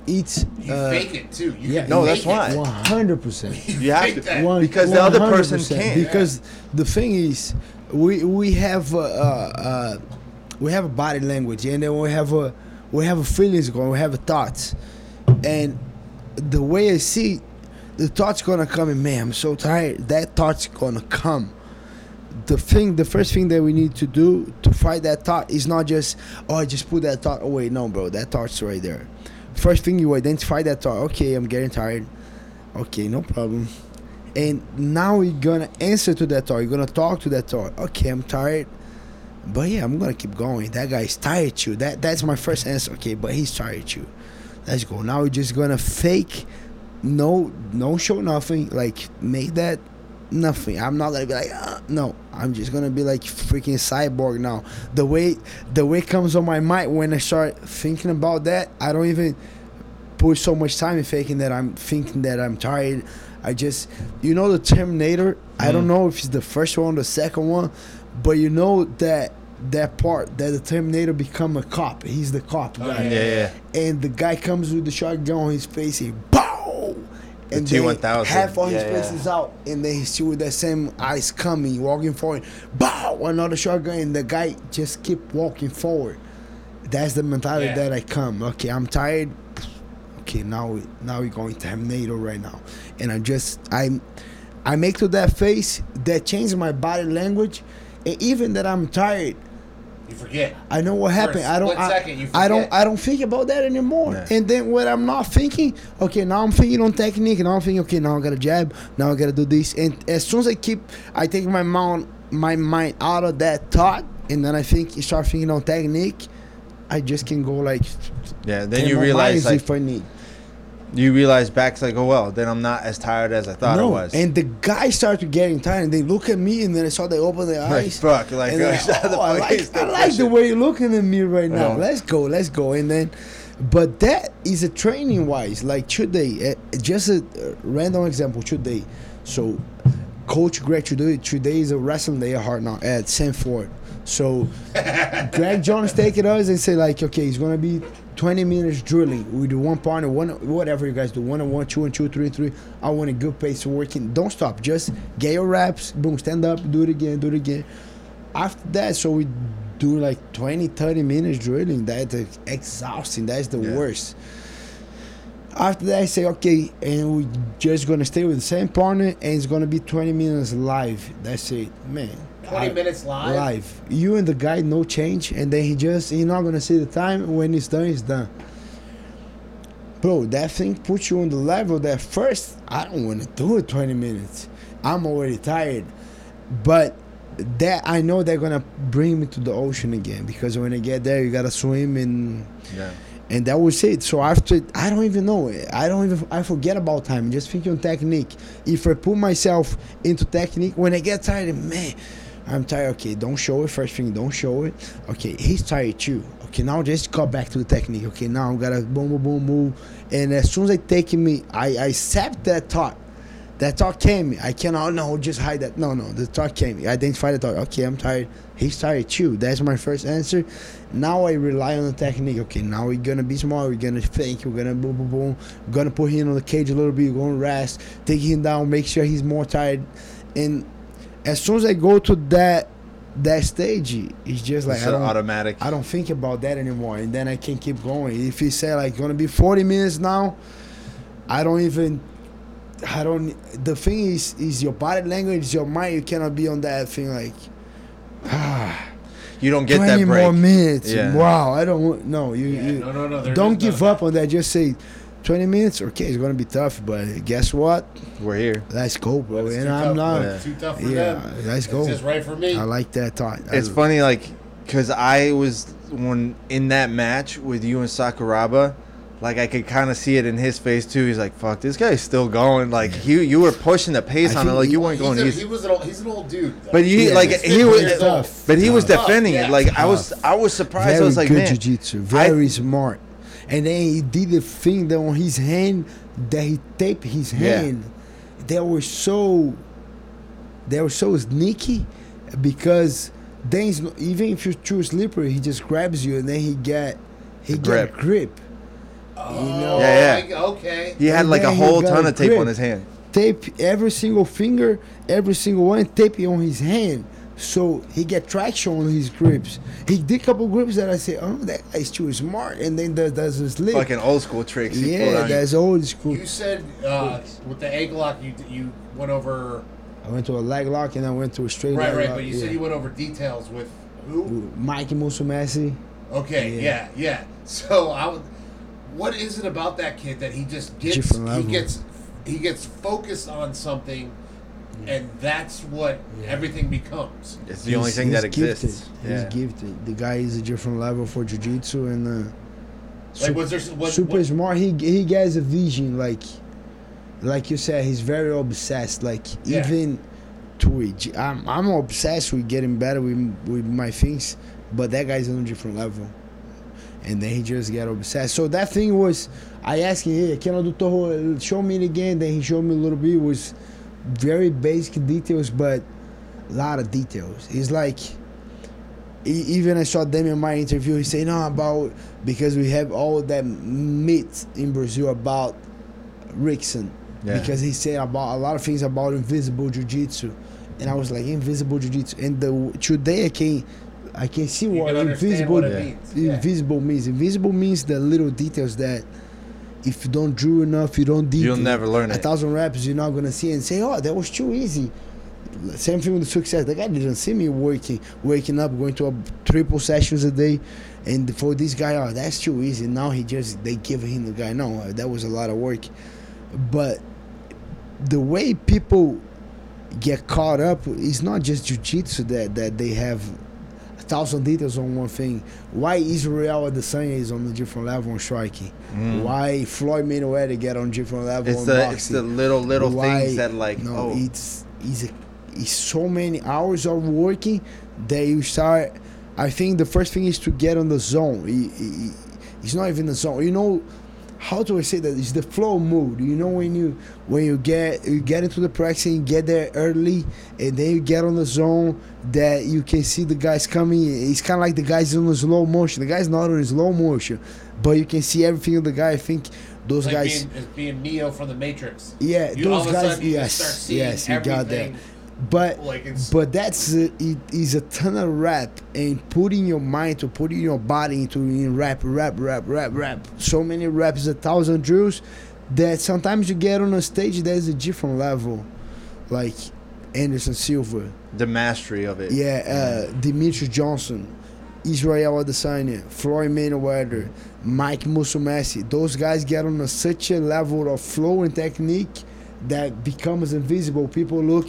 It's you uh, fake it too. You yeah, No, that's why. one hundred percent. you have to. One- because the other person can't. Because the thing is, we we have uh, uh, uh, we have a body language, and then we have a we have a feelings going, we have a thoughts, and the way I see, the thoughts gonna come in. Man, I'm so tired. That thought's gonna come. The thing, the first thing that we need to do to fight that thought is not just oh, I just put that thought away. No, bro, that thought's right there. First thing you identify that thought. Okay, I'm getting tired. Okay, no problem. And now you're gonna answer to that thought. You're gonna talk to that thought. Okay, I'm tired, but yeah, I'm gonna keep going. That guy's tired too. That that's my first answer. Okay, but he's tired too. Let's go. Now we're just gonna fake, no, no show nothing. Like make that nothing. I'm not gonna be like, uh, no. I'm just gonna be like freaking cyborg now. The way the way it comes on my mind when I start thinking about that, I don't even put so much time in faking that I'm thinking that I'm tired. I just, you know, the Terminator. I don't know if it's the first one, or the second one, but you know that that part that the Terminator become a cop. He's the cop Oh, guy Yeah, yeah. and the guy comes with the shotgun on his face, he bow, and The then T1000. half of his Yeah, face yeah. is out, and then he's still with that same eyes coming, walking forward, bow, another shotgun, and the guy just keep walking forward. That's the mentality Yeah. that I come. Okay, I'm tired. Okay, now we now we're going to have NATO right now, and I just I I make to that face that changes my body language, and even that I'm tired. You forget. I know what For a happened. I don't. I, second, you I don't. I don't think about that anymore. Yeah. And then when I'm not thinking, okay, now I'm thinking on technique. Now I'm thinking, okay, now I gotta jab. Now I gotta do this. And as soon as I keep, I take my mind, my mind out of that thought, and then I think, start thinking on technique. I just can go like. Yeah. Then you realize miles like if I need. You realize back like oh well then I'm not as tired as I thought I was. and the guy started getting tired. And they look at me, and then I saw they open their like eyes. fuck like And the oh, I like, I like the way you're looking at me right now. Yeah. Let's go, let's go. And then, but that is a training wise. Like today, uh, just a random example. Today, so Coach Greg today, today is a wrestling day at Hard Knock at Sanford. So Greg Jones taking us and say like, okay, it's gonna be 20 minutes drilling. We do one partner, one whatever you guys do, one and one, two and two, three and three. I want a good pace of working. Don't stop. Just get your reps. Boom, stand up, do it again, do it again. After that, so we do like 20, 30 minutes drilling. That's exhausting. That's the Yeah. worst. After that, I say, okay, and we just gonna stay with the same partner, and it's gonna be 20 minutes live. That's it, man. 20 I- minutes live? Live. You and the guy, no change, and then he just he's not gonna see the time. When it's done, it's done. Bro, that thing puts you on the level that first I don't want to do it 20 minutes. I'm already tired, but that I know they're gonna bring me to the ocean again because when I get there, you gotta swim and Yeah. and that was it. So after I don't even know. I don't even I forget about time. Just thinking on technique. If I put myself into technique, when I get tired, man, I'm tired. Okay, don't show it. First thing, don't show it. Okay, he's tired too. Okay, now just go back to the technique. Okay, now I'm gonna boom, boom, boom, move. And as soon as I take me, I, I accept that thought. That thought came. I cannot no just hide that. No, no, the thought came. I identify the thought. Okay, I'm tired. He's tired too. That's my first answer. Now I rely on the technique. Okay, now we're gonna be smart. We're gonna think. We're gonna boom, boom, boom. We're gonna put him on the cage a little bit. We're gonna rest. Take him down. Make sure he's more tired. And as soon as I go to that that stage, it's just like It's I don't automatic. I don't think about that anymore, and then I can keep going. If he say like gonna be forty minutes now, I don't even. I don't. The thing is, is your body language, your mind. You cannot be on that thing like. Ah, you don't get 20 that break. more minutes. Yeah. Wow, I don't want. No, you. Yeah, you no, no, no. don't is no- give up on that. Just say, twenty minutes. Okay, it's gonna be tough, but guess what? We're here. Let's go, bro. It's and too I'm tough, not. Yeah. Too tough for Yeah, them. let's It's go. just right for me. I like that thought. It's I- funny, like, cause I was when in that match with you and Sakuraba, like I could kind of see it in his face too. He's like, "Fuck, this guy's still going." Like he, you were pushing the pace I on it, like he- you weren't going he's, a, easy. he was an old, he's an old dude. though. But he, Yeah, like he was, years old. but he was defending yeah. it. Like I was, I was surprised. very I was like, good man, jiu-jitsu, very smart. And then he did the thing that on his hand that he taped his Yeah. hand. They were so, they were so sneaky, because then it's not, even if you're too slippery, he just grabs you and then he get, he The get grip. grip. Oh, know- Yeah, yeah. Okay. he had And like a whole ton of tape grip. on his hand. Tape every single finger, every single one, tape on his hand. So he get traction on his grips. He did a couple grips that I say, oh, that guy's too smart. And then does, does a slip. Fucking old school tricks. he pulled Yeah, on you. that's old school. You said uh, with the ankle lock, you you went over. I went to a leg lock and I went to a straight Right, leg right. lock. But you yeah. said you went over details with who? Mikey Musumeci. Okay, Yeah. yeah, yeah. So I would. What is it about that kid that he just gets? He gets he gets focused on something, and that's what Yeah. everything becomes. It's the only thing that exists. Gifted. Yeah. He's gifted. The guy is a different level for jiu-jitsu and uh, Like, was there what, super what, smart. He he gets a vision like, like you said, he's very obsessed. Like Yeah. even to it. I'm I'm obsessed with getting better with with my things, but that guy's on a different level. And then he just got obsessed. So that thing was, I asked him, hey, can I do Toho? Show me it again. Then he showed me a little bit. It was very basic details, but a lot of details. It's like, e- even I saw them in my interview. He said, no, about, because we have all that myth in Brazil about Rickson. Yeah. Because he said about a lot of things about invisible jiu-jitsu. And I was like, invisible jiu-jitsu. And the, today I can, I can see You what can invisible what it means. Yeah. invisible means. Invisible means the little details that if you don't drill enough, you don't deep You'll never learn A it. thousand reps, you're not gonna see and say, "Oh, that was too easy." Same thing with the success. The guy didn't see me working, waking up, going to a triple sessions a day, and for this guy, oh, that's too easy. Now he just they give him the guy. No, uh, that was a lot of work, but the way people get caught up is not just jujitsu that that they have thousand details on one thing. Why Israel Adesanya is on a different level on striking? Why Floyd Mayweather get on different level Mm. It's on the boxing? it's the little little Why- things that like no, oh it's it's, a, it's so many hours of working that you start. I think the first thing is to get on the zone. It- it- it's not even the zone. You know how do I say that? It's the flow mood. You know when you when you get you get into the practice and you get there early, and then you get on the zone that you can see the guys coming. It's kind of like the guys in the slow motion. The guy's not on slow motion, but you can see everything of the guy. I think those like guys. being, being Neo from the Matrix. Yeah, You- those guys. Yes, yes, you got that. Everything. But Like it's- but that's uh, it is a ton of rap and putting your mind to putting your body into in rap, rap, rap, rap, rap. So many raps, a thousand drills that sometimes you get on a stage there's a different level, like Anderson Silva, the mastery of it. yeah, uh, Dimitri Johnson, Israel Adesanya, Floyd Mayweather, Mike Musumeci. Those guys get on a, such a level of flow and technique that becomes invisible. People look,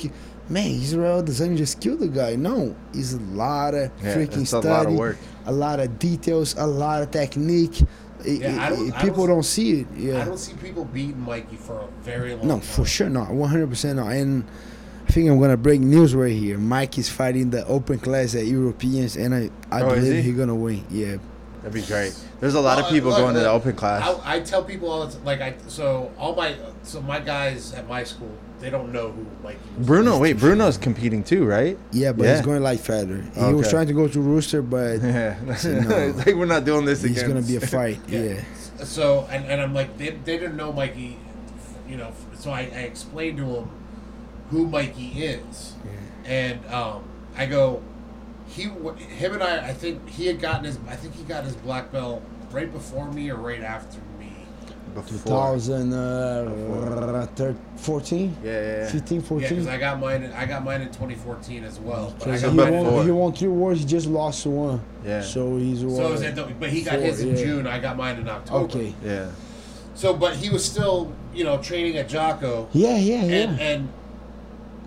man, Israel Adesanya just kill the guy. No, it's a lot of Yeah, freaking it's a study, lot of work. a lot of details, a lot of technique. It- Yeah, it- don't- it- people don't- don't, see it. Yeah, I don't see people beating Mikey for a very long no, time. for sure not. One hundred percent not. And I think I'm gonna break news right here. Mike is fighting the open class at Europeans, and I I Oh, is believe he? he's gonna win. Yeah, That'd be great. There's a lot of uh, people look, going to the open class. I, I tell people all the time, like I so all my so my guys at my school they don't know who like. Bruno, wait, Bruno's competing too, right? yeah, but Yeah. he's going light feather. He was trying to go to Rooster, but Yeah, No. it's like we're not doing this he's again. gonna be a fight. Yeah. Yeah, So and, and I'm like they, they didn't know Mikey, you know. So I, I explained to him who Mikey is, and um, I go, he him and I I think he had gotten his I think he got his black belt right before me or right after me. Before. 2014, Yeah, yeah, yeah. 15, Yeah, 14. because I got mine. In, I got mine in 2014 as well. But I got he, mine won, he won three wars, he just lost one. Yeah. So he's so won. is it, the- but he got four, his in yeah. June. I got mine in October. Okay. Yeah. So, but he was still, you know, training at Jocko. Yeah, yeah, yeah. and and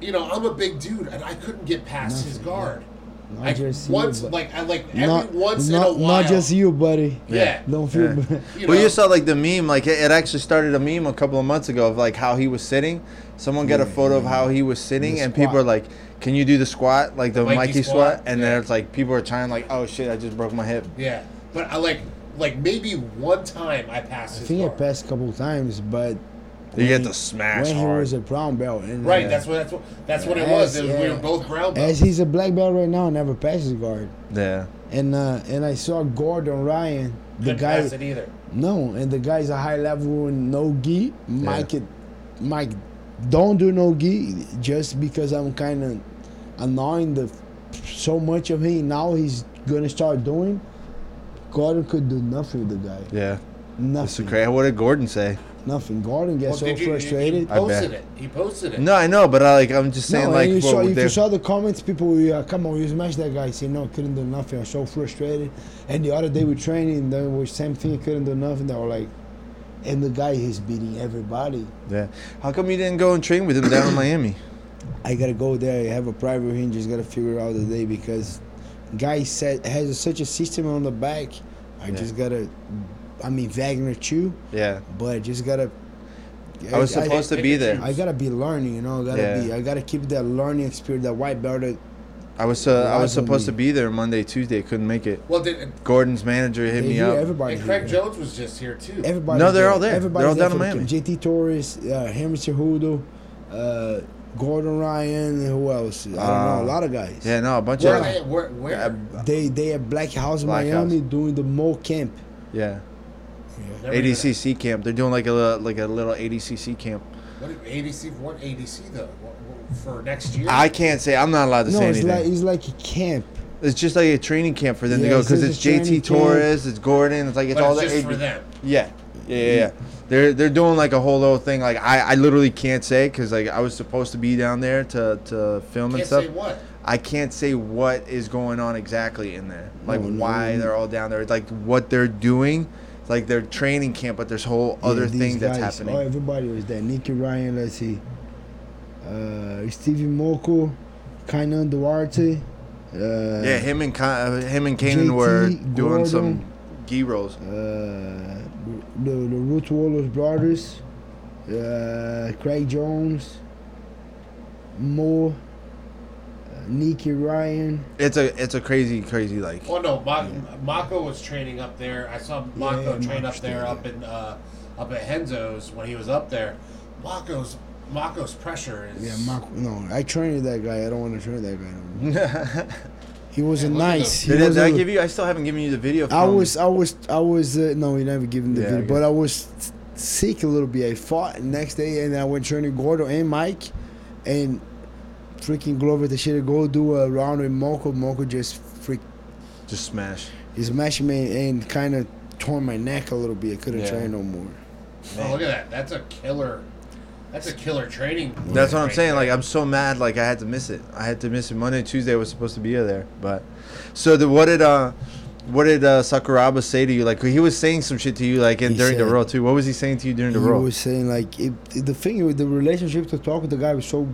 you know I'm a big dude and I couldn't get past his guard. Not I just you, once but- like I like every not, once not, in a while. not just you, buddy. Yeah. Don't feel Yeah. bad. You well, you saw like the meme, like it, it actually started a meme a couple of months ago of like how he was sitting. Someone got a Yeah, photo of how he was sitting, and people are like, "Can you do the squat, like the, Mikey Mikey, squat? squat?" And Yeah. then it's like people are trying, like, "Oh shit, I just broke my hip." yeah, but I like like maybe one time I passed I his think I passed a couple times, but You get when- to smash when hard. he was a brown belt. Right, uh, that's what that's what that's what it was. As- It was- We were both brown belts. As he's a black belt right now, and never passes guard. yeah. And uh, and I saw Gordon Ryan, the Couldn't guy. pass it either. No, and the guy's a high level and no gi. Mike, it, Mike, don't do no gi just because I'm kind of annoying the so much of him. Now he's gonna start doing. Gordon could do nothing with the guy. Yeah. That's so Nothing. crazy. What did Gordon say? Nothing. Gordon gets Well, so did you, He frustrated. I posted it. He posted it. No, I know, but I like I'm just saying no, like you saw, if you saw the comments, people were, uh, come on, you smash that guy. He said, no, couldn't do nothing. I'm so frustrated. And the other day we training, they were same thing, couldn't do nothing. They were like, and the guy is beating everybody. yeah. How come you didn't go and train with him down in Miami? I gotta go there. I have a private hinge. Just gotta figure out the day because guy said has such a system on the back. I Yeah. just gotta. I mean Wagner too, Yeah. but just gotta I was supposed to be there. I gotta be learning, you know. I gotta Yeah. be. I gotta keep that learning experience, that white belt. I was uh, I was Rivalry. supposed to be there Monday, Tuesday. Couldn't make it. Well, did, Gordon's manager hit me up. Everybody. and Craig here. Jones was just here too. Everybody. No, they're all there. Everybody's They're all there down in Miami. JT Torres, uh, Henry Cejudo, uh, Gordon Ryan, who else? I don't know. Uh, A lot of guys. Yeah, no, a bunch Where, of are they, where, where? uh, They they at Black House in Black Miami House. doing the Mo camp. yeah. Never even- ADCC camp. They're doing like a little, like a little ADCC camp. What ADC? What ADC though? What, what, for next year? I can't say. I'm not allowed to No, say it's anything. like it's like a camp. it's just like a training camp for them to go because just it's JT training camp. Torres, it's Gordon, it's like it's but all it's the just AD for them. Yeah, yeah, yeah. yeah. They're they're doing like a whole little thing. Like I, I literally can't say because like I was supposed to be down there to to film and Can't stuff. say what. I can't say what is going on exactly in there, like No, no, why no. they're all down there, like what they're doing, It's like their training camp, but there's whole other Yeah, thing that's guys, happening. Oh, everybody was there. Nicky Ryan, let's see. Uh, Stevie Moko, Kaynan Duarte. Uh, yeah, him and Ka- uh, him and Kaynan JT were doing some Gordon. gi rolls. uh, the the Ruotolo brothers, uh, Craig Jones, Mo, Nicky Ryan. It's a it's a crazy crazy like Oh no, Ma- Mako was training up there. I saw Mako yeah, train up there, still up in uh, up at Renzo's when he was up there. Mako's Mako's pressure is Yeah, Mark. No, I trained that guy. I don't want to train that guy. No He wasn't look nice. He did I wasn't- give you? I still haven't given you the video. From, I was, I was, I was. Uh, no, we never given the Yeah, video, guess. but I was sick a little bit. I fought the next day, and I went training Gordo and Mike, and freaking Glover the shit go do a round with Moko. Moko just freak just smash. he smashed me and kind of torn my neck a little bit. I couldn't Yeah. train no more. Oh, look at that. That's a killer. That's a killer training. That's what I'm right saying. there. Like I'm so mad. Like I had to miss it. I had to miss it. Monday, Tuesday I was supposed to be there, but so the, what did uh, what did uh, Sakuraba say to you? Like he was saying some shit to you, like in He during the said- row too. What was he saying to you during the roll? he row? was saying like it, the thing with the relationship to talk with the guy was so.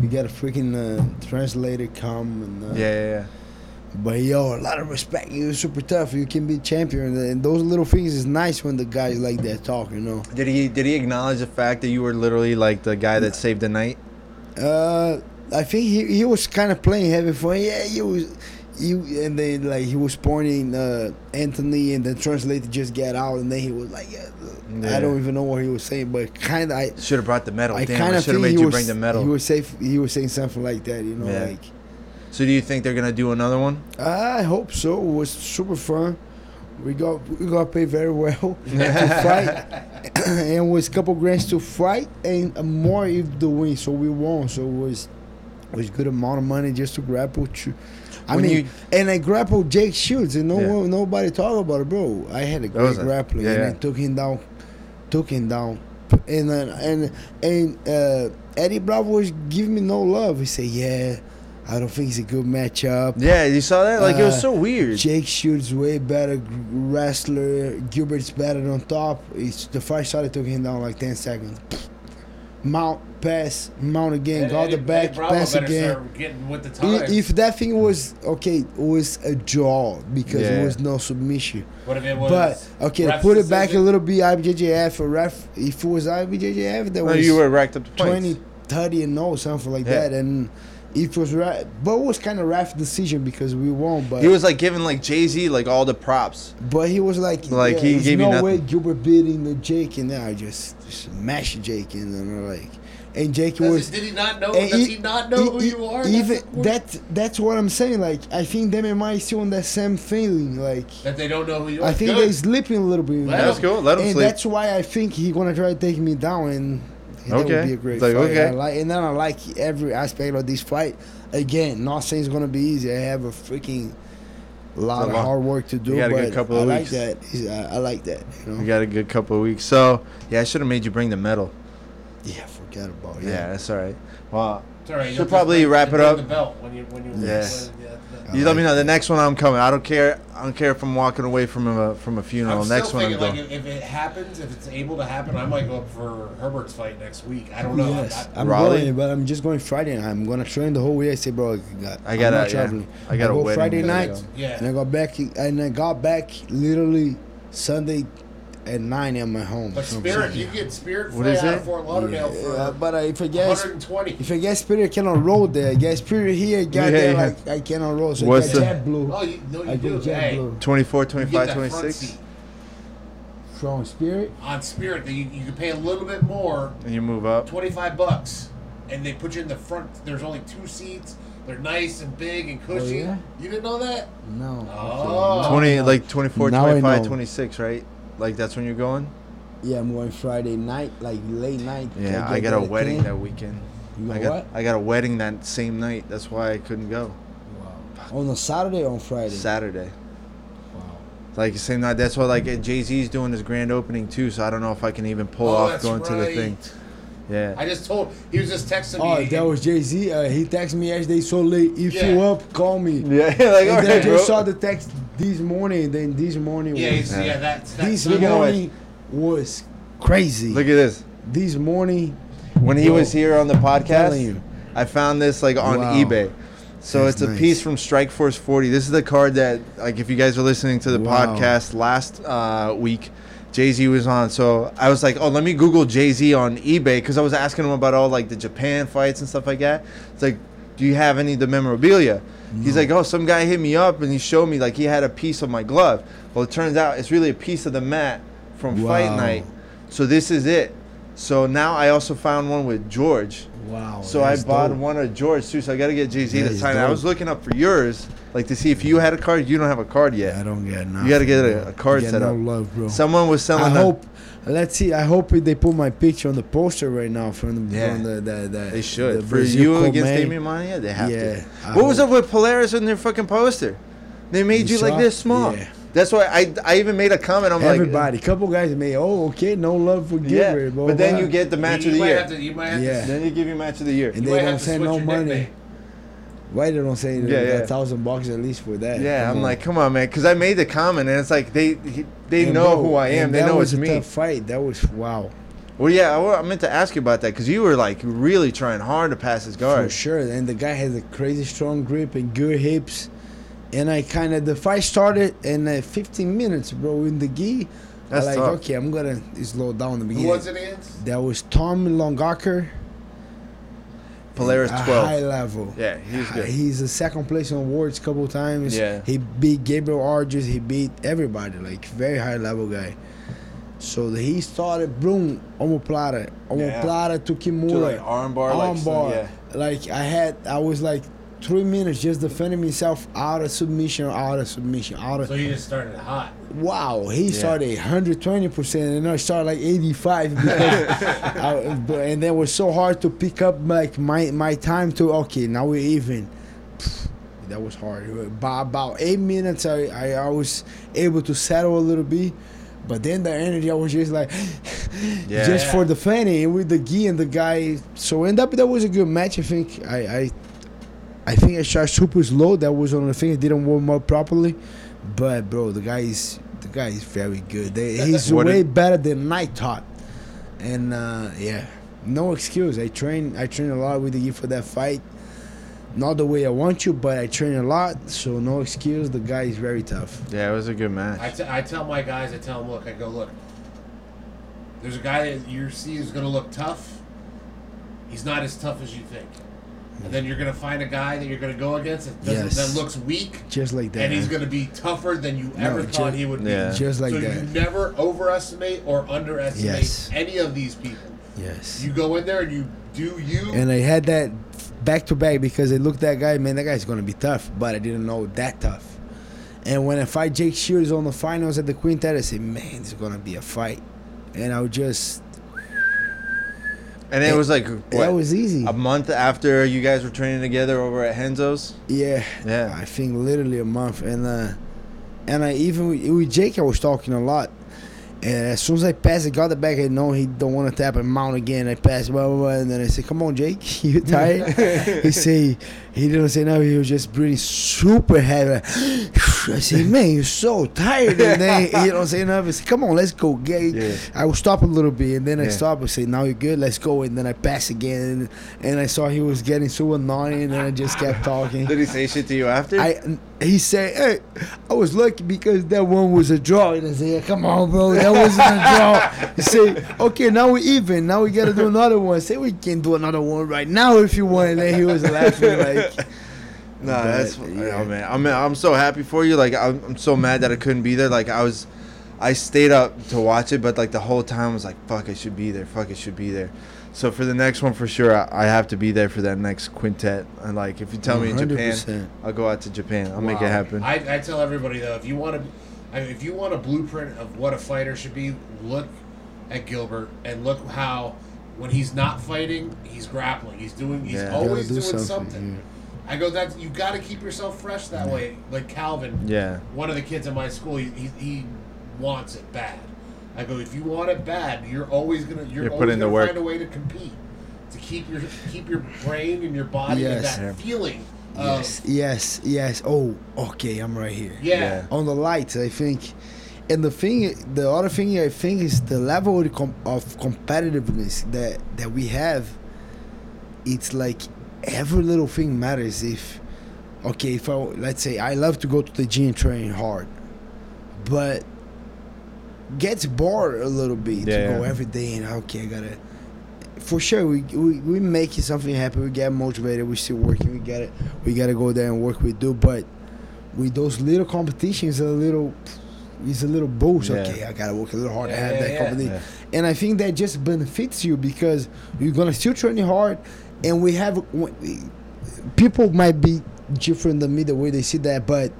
We got a freaking uh, translator come and uh, yeah, yeah, yeah. But yo, a lot of respect. You're super tough. You can be champion, and those little things is nice when the guys like that talk. You know. Did he did he acknowledge the fact that you were literally like the guy that saved the night? Uh, I think he he was kind of playing heavy for. Yeah, he was. You and then like he was pointing uh, Anthony, and the translator just got out, and then he was like, yeah, Yeah. I don't even know what he was saying, but kind of I. Should have brought the medal. I kind of should have made you was, bring the medal. He was safe. He was saying something like that, you know, Yeah. like so do you think they're gonna do another one? I hope so. It was super fun. We got we got paid very well to fight, and it was a couple grands to fight, and more if the win. So we won. So it was it was good amount of money just to grapple. To, I When mean, you- and I grappled Jake Shields, and no Yeah. nobody talk about it, bro. I had a great grappling, yeah, and I took him down, took him down, and then and and uh, Eddie Bravo was giving me no love. He said, "Yeah, I don't think it's a good matchup." Yeah, you saw that? Like it was Uh, so weird. Jake Shields way better wrestler. Gilbert's better on top. It's the first shot I took him down like ten seconds. Mount, pass, mount again, Eddie- got the back, pass again. getting with the I- If that thing was okay, it was a draw because Yeah. it was no submission. what if it was? But okay, to put it back a little bit, IBJJF, a ref. If it was IBJJF, that No, was you were racked up the 20, points. 30 and no, something like Yeah. that. And it was right, but it was kind of ref decision because we won. But He was like giving like Jay Z like all the props. But he was like, Like, yeah, he there's gave you no nothing. way Gilbert beating the Jake, and then I just, smashed Jake, and then I'm like, and Jake Does was. he- did he not know? Does e- he not know e- who you are? Even the that, that's what I'm saying. Like, I think them and I still on that same feeling. Like, that they don't know who you are. I think Good. they sleeping a little bit. Let That's him- cool. Let him and sleep. that's why I think he gonna try to take me down, and that Okay. would be a great like, fight. okay. I like, and then I like every aspect of this fight. Again, not saying it's gonna be easy. I have a freaking lot of lot. hard work to do, You got a good couple I of like weeks. that. He's- I, I like that. You know. We got a good couple of weeks. So yeah, I should have made you bring the medal. Yeah, forget about it. Yeah, that's all right. Well, It's all right, Should you'll probably wrap it up. The belt when you when you Yes. when- yeah, I you let me like know the next one I'm coming. I don't care. I don't care if I'm walking away from a from a funeral. I'm next still one I'm thinking going. like if, if it happens, if it's able to happen, I might go up for Herbert's fight next week. I don't know. Yes, I, I'm Raleigh? going, but I'm just going Friday night. I'm gonna train the whole way. I say, bro, I got, I I'm gotta- not yeah. traveling. I got a go wedding Friday night, go. Yeah. and I got back, and I got back literally Sunday at nine at my home. But So Spirit, you get Spirit What fly out it? of Fort Lauderdale for Yeah, but uh, if I get 120. if I get Spirit, cannot roll there. I get Spirit here, got Yeah, there yeah. like I cannot roll. So What's I the- get JetBlue. Oh, you, no, you I do. go Hey, JetBlue 24, you get 25, that front 26, seat. from Spirit. On Spirit, you, you can pay a little bit more, and you move up. 25 bucks, and they put you in the front. There's only two seats. They're nice and big and cushy. yeah? You didn't know that? No. Oh. 20, like 24, now 25, 26, right? Like that's when you're going? Yeah, I'm going Friday night, like late night. Yeah, get I got a wedding 10. that weekend. You I got got what? I got a wedding that same night. That's why I couldn't go. Wow. On a Saturday or on Friday? Saturday. Wow. Like the same night. That's why like Jay Z's doing his grand opening too. So I don't know if I can even pull Oh, off that's going to the right. thing. Yeah. I just told. He was just texting me. Oh, that was Jay Z. Uh, he texted me yesterday so late. If Yeah. you up, call me. yeah. Like And all then I just bro. saw the text this morning. Then this morning Yeah, was he's, yeah, that's, that's this Speaking morning was crazy. Look at this. this morning, When he Bro, was here on the podcast, you. I found this like on Wow. eBay. So That's it's a nice. piece from Strikeforce 40. This is the card that, like, if you guys are listening to the Wow. podcast last uh, week, Jay Z was on. So I was like, oh, let me Google Jay Z on eBay because I was asking him about all like the Japan fights and stuff like that. It's like, do you have any of the memorabilia? He's like, oh, some guy hit me up and he showed me like he had a piece of my glove. Well, it turns out it's really a piece of the mat from Fight Night. So this is it. So now I also found one with George. wow. So I bought dope. one of George too. So I got to get Jay Z to sign. I was looking up for yours, like to see if you had a card. You don't have a card yet. I don't get nothing. You gotta get a- a card Get set no up. love, bro. Someone was selling. I hope. Let's see. I hope they put my picture on the poster right now from the Yeah. from the, the, the they should the for Brazil you Cold against Man. Damian Maia. They have Yeah, to. I what was up with Polaris in their fucking poster? They made You you, like this small. Yeah. That's why I I even made a comment. I'm Everybody, couple guys made. Oh, okay, no love for like, yeah. But then you get the match you of the might year. Have to, you might have Yeah. to, Then you give you match of the year. and you they don't have to send no money. nickname. Why they don't say Yeah, yeah, yeah. a thousand bucks at least for that? Yeah, Come I'm on. like, come on, man, because I made the comment, and it's like they they And know bro, who I am. and They that know was it's a me. tough fight. That was wow. Well, yeah, I, I meant to ask you about that because you were like really trying hard to pass his guard. For sure. And the guy has a crazy strong grip and good hips. And I kind of the fight started in uh, 15 minutes, bro. In the gi, I That's like tough. okay, I'm gonna slow down the beginning. Who beginning. was it against? That was Tom Langaker. Polaris a 12. high level. Yeah, he's good. Ah, he's a second place in awards a couple times. Yeah. He beat Gabriel Arges. He beat everybody. Like very high level guy. So he started boom, omoplata, Yeah. omoplata to Kimura, To, like, armbar, like, so- armbar. yeah. Like I had, I was like three minutes just defending myself out of submission, out of submission, out of. So you just started hot. Wow, he started 120 percent, and I started like 85 because, I, and then it was so hard to pick up like my my time to okay now we're even. That was hard. By about eight minutes, I, I I was able to settle a little bit, but then the energy I was just like, Yeah. just Yeah. for the fanny with the gi and the guy. So end up that was a good match. I think I I, I think I shot super slow. That was one of the things I didn't warm up properly. But bro, the guy is the guy is very good. They, he's What way did- better than I thought. And uh, yeah, no excuse. I train I train a lot with the gi for that fight. Not the way I want you, but I train a lot, so no excuse. The guy is very tough. Yeah, it was a good match. t- I tell my guys, I tell them, look, I go, look, there's a guy that you see is going to look tough. He's not as tough as you think. And then you're going to find a guy that you're going to go against that, doesn't, Yes. that looks weak, Just like that. and he's going to be tougher than you No, ever ju- thought he would Yeah. be. Just like so that. you never overestimate or underestimate Yes. any of these people. yes. You go in there and you do you. And I had that back to back because I looked that guy, man, that guy's gonna be tough, but I didn't know that tough. And when I fight Jake Shields on the finals at the Quintet, I said, man, this is gonna be a fight. And I would just And it was like that was easy. a month after you guys were training together over at Renzo's. Yeah, Yeah. I think literally a month, and uh, and I even with, with Jake, I was talking a lot. And as soon as I passed, I got the back. I know he don't want to tap and mount again. I passed, blah blah blah, and then I said, "Come on, Jake, you tired?" he say he didn't say no. He was just breathing super heavy. I say, man, you're so tired. And then, you know, saying nothing. I say, come on, let's go. Get, Yeah. I will stop a little bit, and then I stop and say, now you're good, let's go. And then I pass again, and, I saw he was getting so annoying, and I just kept talking. Did he say shit to you after? I he said, "Hey, I was lucky because that one was a draw." And I said, "Come on, bro, that wasn't a draw." He said, "Okay, now we're even. Now we gotta do another one." I said, "We can do another one right now if you want." And then he was laughing like, Nah, But, that's yeah. oh man. I'm I'm so happy for you. Like I'm, I'm so mad that I couldn't be there. Like I was, I stayed up to watch it, but like the whole time I was like, fuck, I should be there. Fuck, I should be there. So for the next one, for sure, I, I have to be there for that next quintet. And like, if you tell me in Japan, I'll go out to Japan. I'll make it happen. I, I tell everybody though, if you want to, I mean, if you want a blueprint of what a fighter should be, look at Gilbert and look how when he's not fighting, he's grappling. He's doing. He's Yeah. always do doing something, something. I go that you got to keep yourself fresh that way. Like Calvin, yeah. one of the kids in my school, he, he, he wants it bad. I go, if you want it bad, you're always gonna you're, You're always putting the gonna work. find a way to compete, to keep your keep your brain and your body and Yes. that Yeah. feeling. Of, "Yes, yes, yes." Oh, okay, I'm right here. yeah. Yeah. on the lights. I think, and the thing, the other thing I think is the level of, com- of competitiveness that that we have. It's like every little thing matters. If okay, if I let's say I love to go to the gym train hard, but gets bored a little bit to Yeah, go yeah. every day and okay, I gotta. For sure, we we we making something happen. We get motivated. We still working. We got it. We gotta go there and work. We do, but with those little competitions, a little is a little boost. Yeah. Okay, I gotta work a little hard to have yeah, that yeah. Yeah. and I think that just benefits you because you're gonna still train hard, and we have people might be different than me the way they see that, but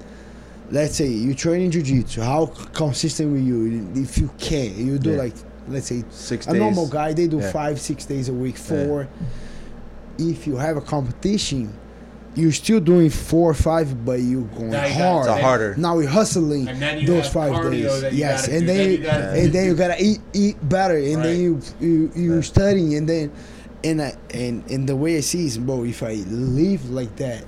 let's say you train in jiu-jitsu how consistent with you if you can you do Yeah. like let's say Six a days. normal guy they do Yeah. five six days a week four if you have a competition you're still doing four or five but you're going Now you hard It's harder. now you're hustling And then you those have five days that you yes and then, Then you, you gotta and then you gotta eat eat better and Right. then you you you Yeah. studying and then and I, and and the way I see is bro if I live like that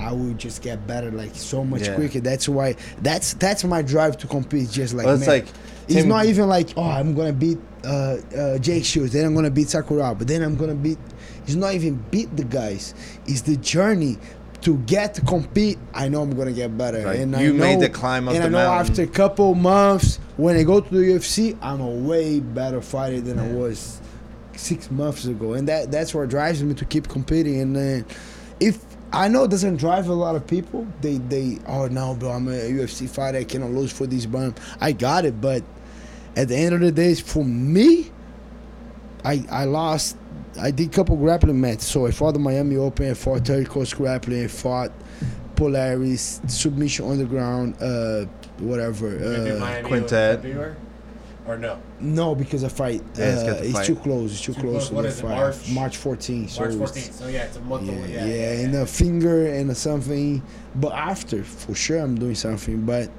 I will just get better like so much Yeah. quicker. That's why that's that's my drive to compete. Just like Well, it's man, like it's Tim- not even like oh I'm gonna beat uh, uh, Jake Shields, then I'm gonna beat Sakura, but then I'm gonna beat. It's not even beat the guys. It's the journey to get to compete. I know I'm gonna get better, Like, and you I know, made the climb up And the I know mountain. after a couple months, when I go to the UFC, I'm a way better fighter than I was six months ago, and that that's what drives me to keep competing. And then, if I know it doesn't drive a lot of people, they they oh no, bro, I'm a UFC fighter, I cannot lose for this bump. I got it, but at the end of the day, for me, I I lost. I did couple grappling matches. So I fought the Miami Open, I fought Third Coast Grappling, I fought Polaris, Submission Underground, uh, whatever. You're gonna do Uh, Miami Quintet. In February? Or no? no, because I fight. Yeah, it's uh, got the it's too close. It's too, Too close close. to What the is it, fight. March? March 14th. So March it's- 14th. So yeah, it's a month yeah, away. yeah, Yeah, and a finger and a something. But after, for sure, I'm doing something. But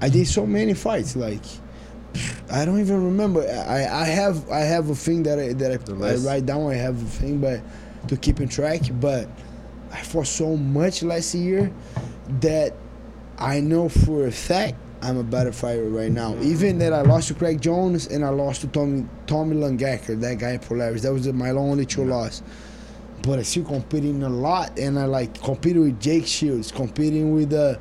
I did so many fights, like I don't even remember. I, I have I have a thing that I that I, I write down. I have a thing, but to keep in track. But I fought so much last year that I know for a fact I'm a better fighter right now. Even that I lost to Craig Jones and I lost to Tommy Tommy Langaker, that guy in Polaris. That was my only two loss. But I still competing a lot, and I like competing with Jake Shields, competing with uh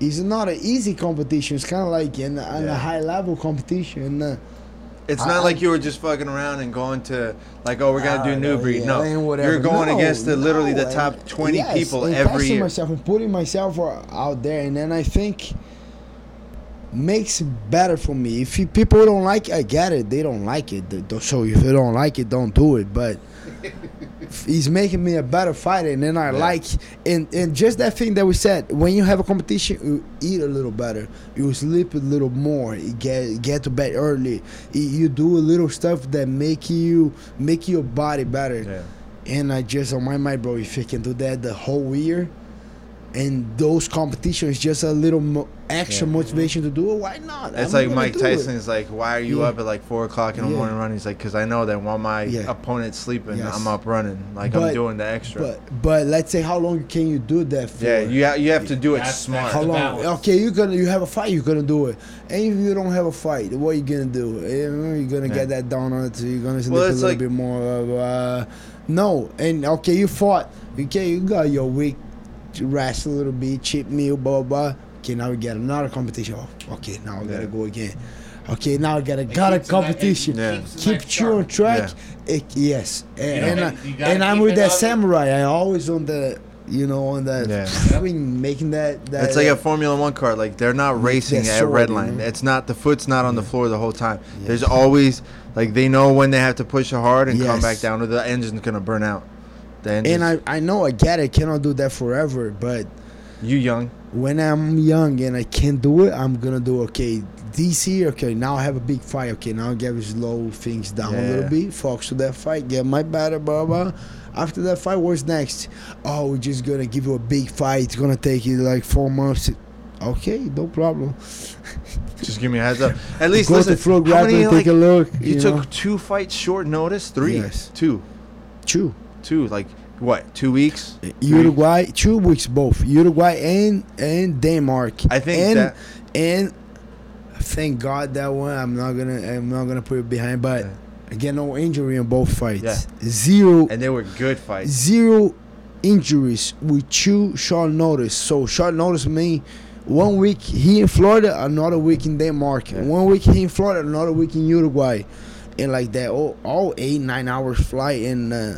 It's not an easy competition. It's kind of like in, in a high level competition. Uh, It's I- not like you were just fucking around and going to like, oh, we're gonna I do new know, breed. yeah, no, and you're going No, against the literally the top twenty yes, people and every year. myself and putting myself out there, and then I think makes it better for me. If you, people don't like, it, I get it. They don't like it. They don't- So if they don't like it, don't do it. But he's making me a better fighter, and then I Yeah. like and and just that thing that we said. When you have a competition, you eat a little better. You sleep a little more. You get get to bed early. You- You do a little stuff that make you make your body better. Yeah. And I just on my mind, bro, if I can do that the whole year, and those competitions just a little mo- extra motivation to do it. Why not? It's I'm like Mike Tyson it. is like, why are you Yeah. up at like four o'clock in the Yeah. morning running? He's like, because I know that while my Yeah. opponent's sleeping, Yes. I'm up running. Like I'm doing the extra. But but let's say how long can you do that for? yeah, you ha- you have to do it That's- smart. that's How long? Okay, you gonna you have a fight, you're gonna do it. And if you don't have a fight, what are you gonna do? You know, You're gonna Yeah. get that down donut. You're gonna sleep Well, a it's little like- bit more. Uh, uh, no, and okay, you fought. Okay, you got your week to rest a little bit, cheap meal, blah blah. blah. Okay, now we get another competition. Oh, okay, now I gotta go again. Okay, now I gotta It got a keeps the competition. Yeah. Keep night you on sharp. track. It, yes, and, know, and, and I, and I'm with that on samurai. I always on the, you know, on that. Yeah. swing, making that. that It's like a Formula One car. Like they're not racing at sword, red line. It's not the foot's not on the floor the whole time. There's always like they know when they have to push hard and come back down, or the engine's gonna burn out. And I, I know I get it, cannot do that forever, but you young, when I'm young and I can't do it, I'm gonna do okay. DC, okay, now I have a big fight. Okay, now I gotta slow things down a little bit, focus to that fight, get my better, blah blah. After that fight, what's next? Oh, we're just gonna give you a big fight. It's gonna take you like four months. Okay, no problem. just give me a heads up. At least Go listen. to how many, take like, a look. you You, took know? two fights short notice, three, Yes. two, two. Two. Like what? Two weeks? Uruguay, two weeks both. Uruguay and and Denmark. I think and, that- and thank God that one. I'm not gonna I'm not gonna put it behind, but Yeah. again, no injury in both fights. Yeah. Zero And they were good fights. zero injuries with two short notice. So short notice mean one week here in Florida, another week in Denmark. Yeah. One week here in Florida, another week in Uruguay, and like that. All, all eight nine hours flight, and uh,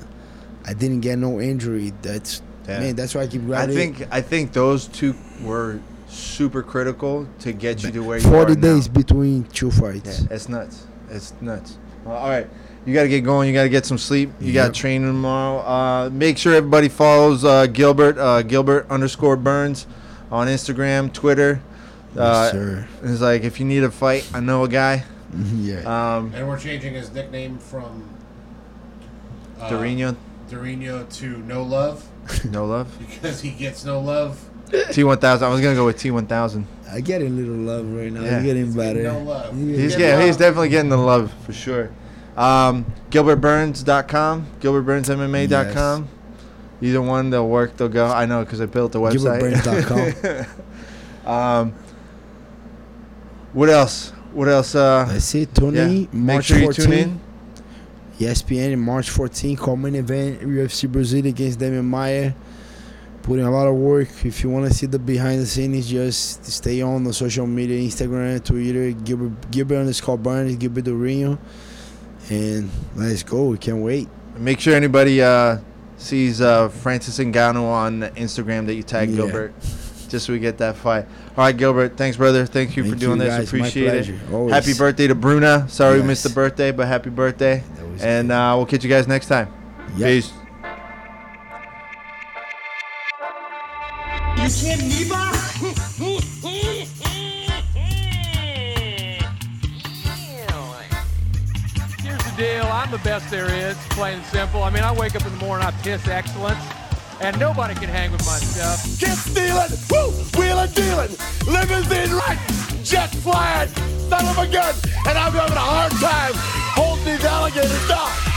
I didn't get no injury. That's Yeah. man. That's why I keep I think I think those two were super critical to get you to where you are forty now. days between two fights. Yeah, it's nuts. It's nuts. Well, all right, you got to get going. You got to get some sleep. You got Yep. training tomorrow. Uh, make sure everybody follows uh, Gilbert uh, Gilbert underscore Burns on Instagram, Twitter. Uh, yes, sir. It's like if you need a fight, I know a guy. yeah. Um, And we're changing his nickname from uh, Durinho, Durinho to No Love no love. because he gets no love. T one thousand. I was gonna go with T one thousand. I get a little love right now. Yeah. He's getting He's better. getting no love. He's He's Get getting, he's definitely getting the love for sure. Um, GilbertBurns.com, GilbertBurnsMMA.com. Either one, they'll work. They'll go. I know because I built the website. GilbertBurns.com. um, what else? What else? Uh, That's it. Tune yeah. in Make March sure you 14. tune in. ESPN March 14, common event UFC Brazil against Damian Maia. Putting a lot of work. If you want to see the behind the scenes, just stay on the social media, Instagram, Twitter, Gilbert, Gilbert underscore Burns, Gilbert Durinho. And let's go. We can't wait. Make sure anybody uh, sees uh, Francis Ngannou on Instagram that you tag Yeah. Gilbert, just so we get that fight. All right, Gilbert. Thanks, brother. Thank you Thank for doing you, this. guys. Appreciate it. Always. Happy birthday to Bruna. Sorry we missed the birthday, but happy birthday. And uh, we'll catch you guys next time. Yeah. Peace. You can't Here's the deal. I'm the best there is, plain and simple. I mean, I wake up in the morning, I piss excellence, and nobody can hang with my stuff. Kid stealing, woo, wheeling, dealing, limousine riding, jet flying, son of a gun, and I'm having a hard time holding these alligators down.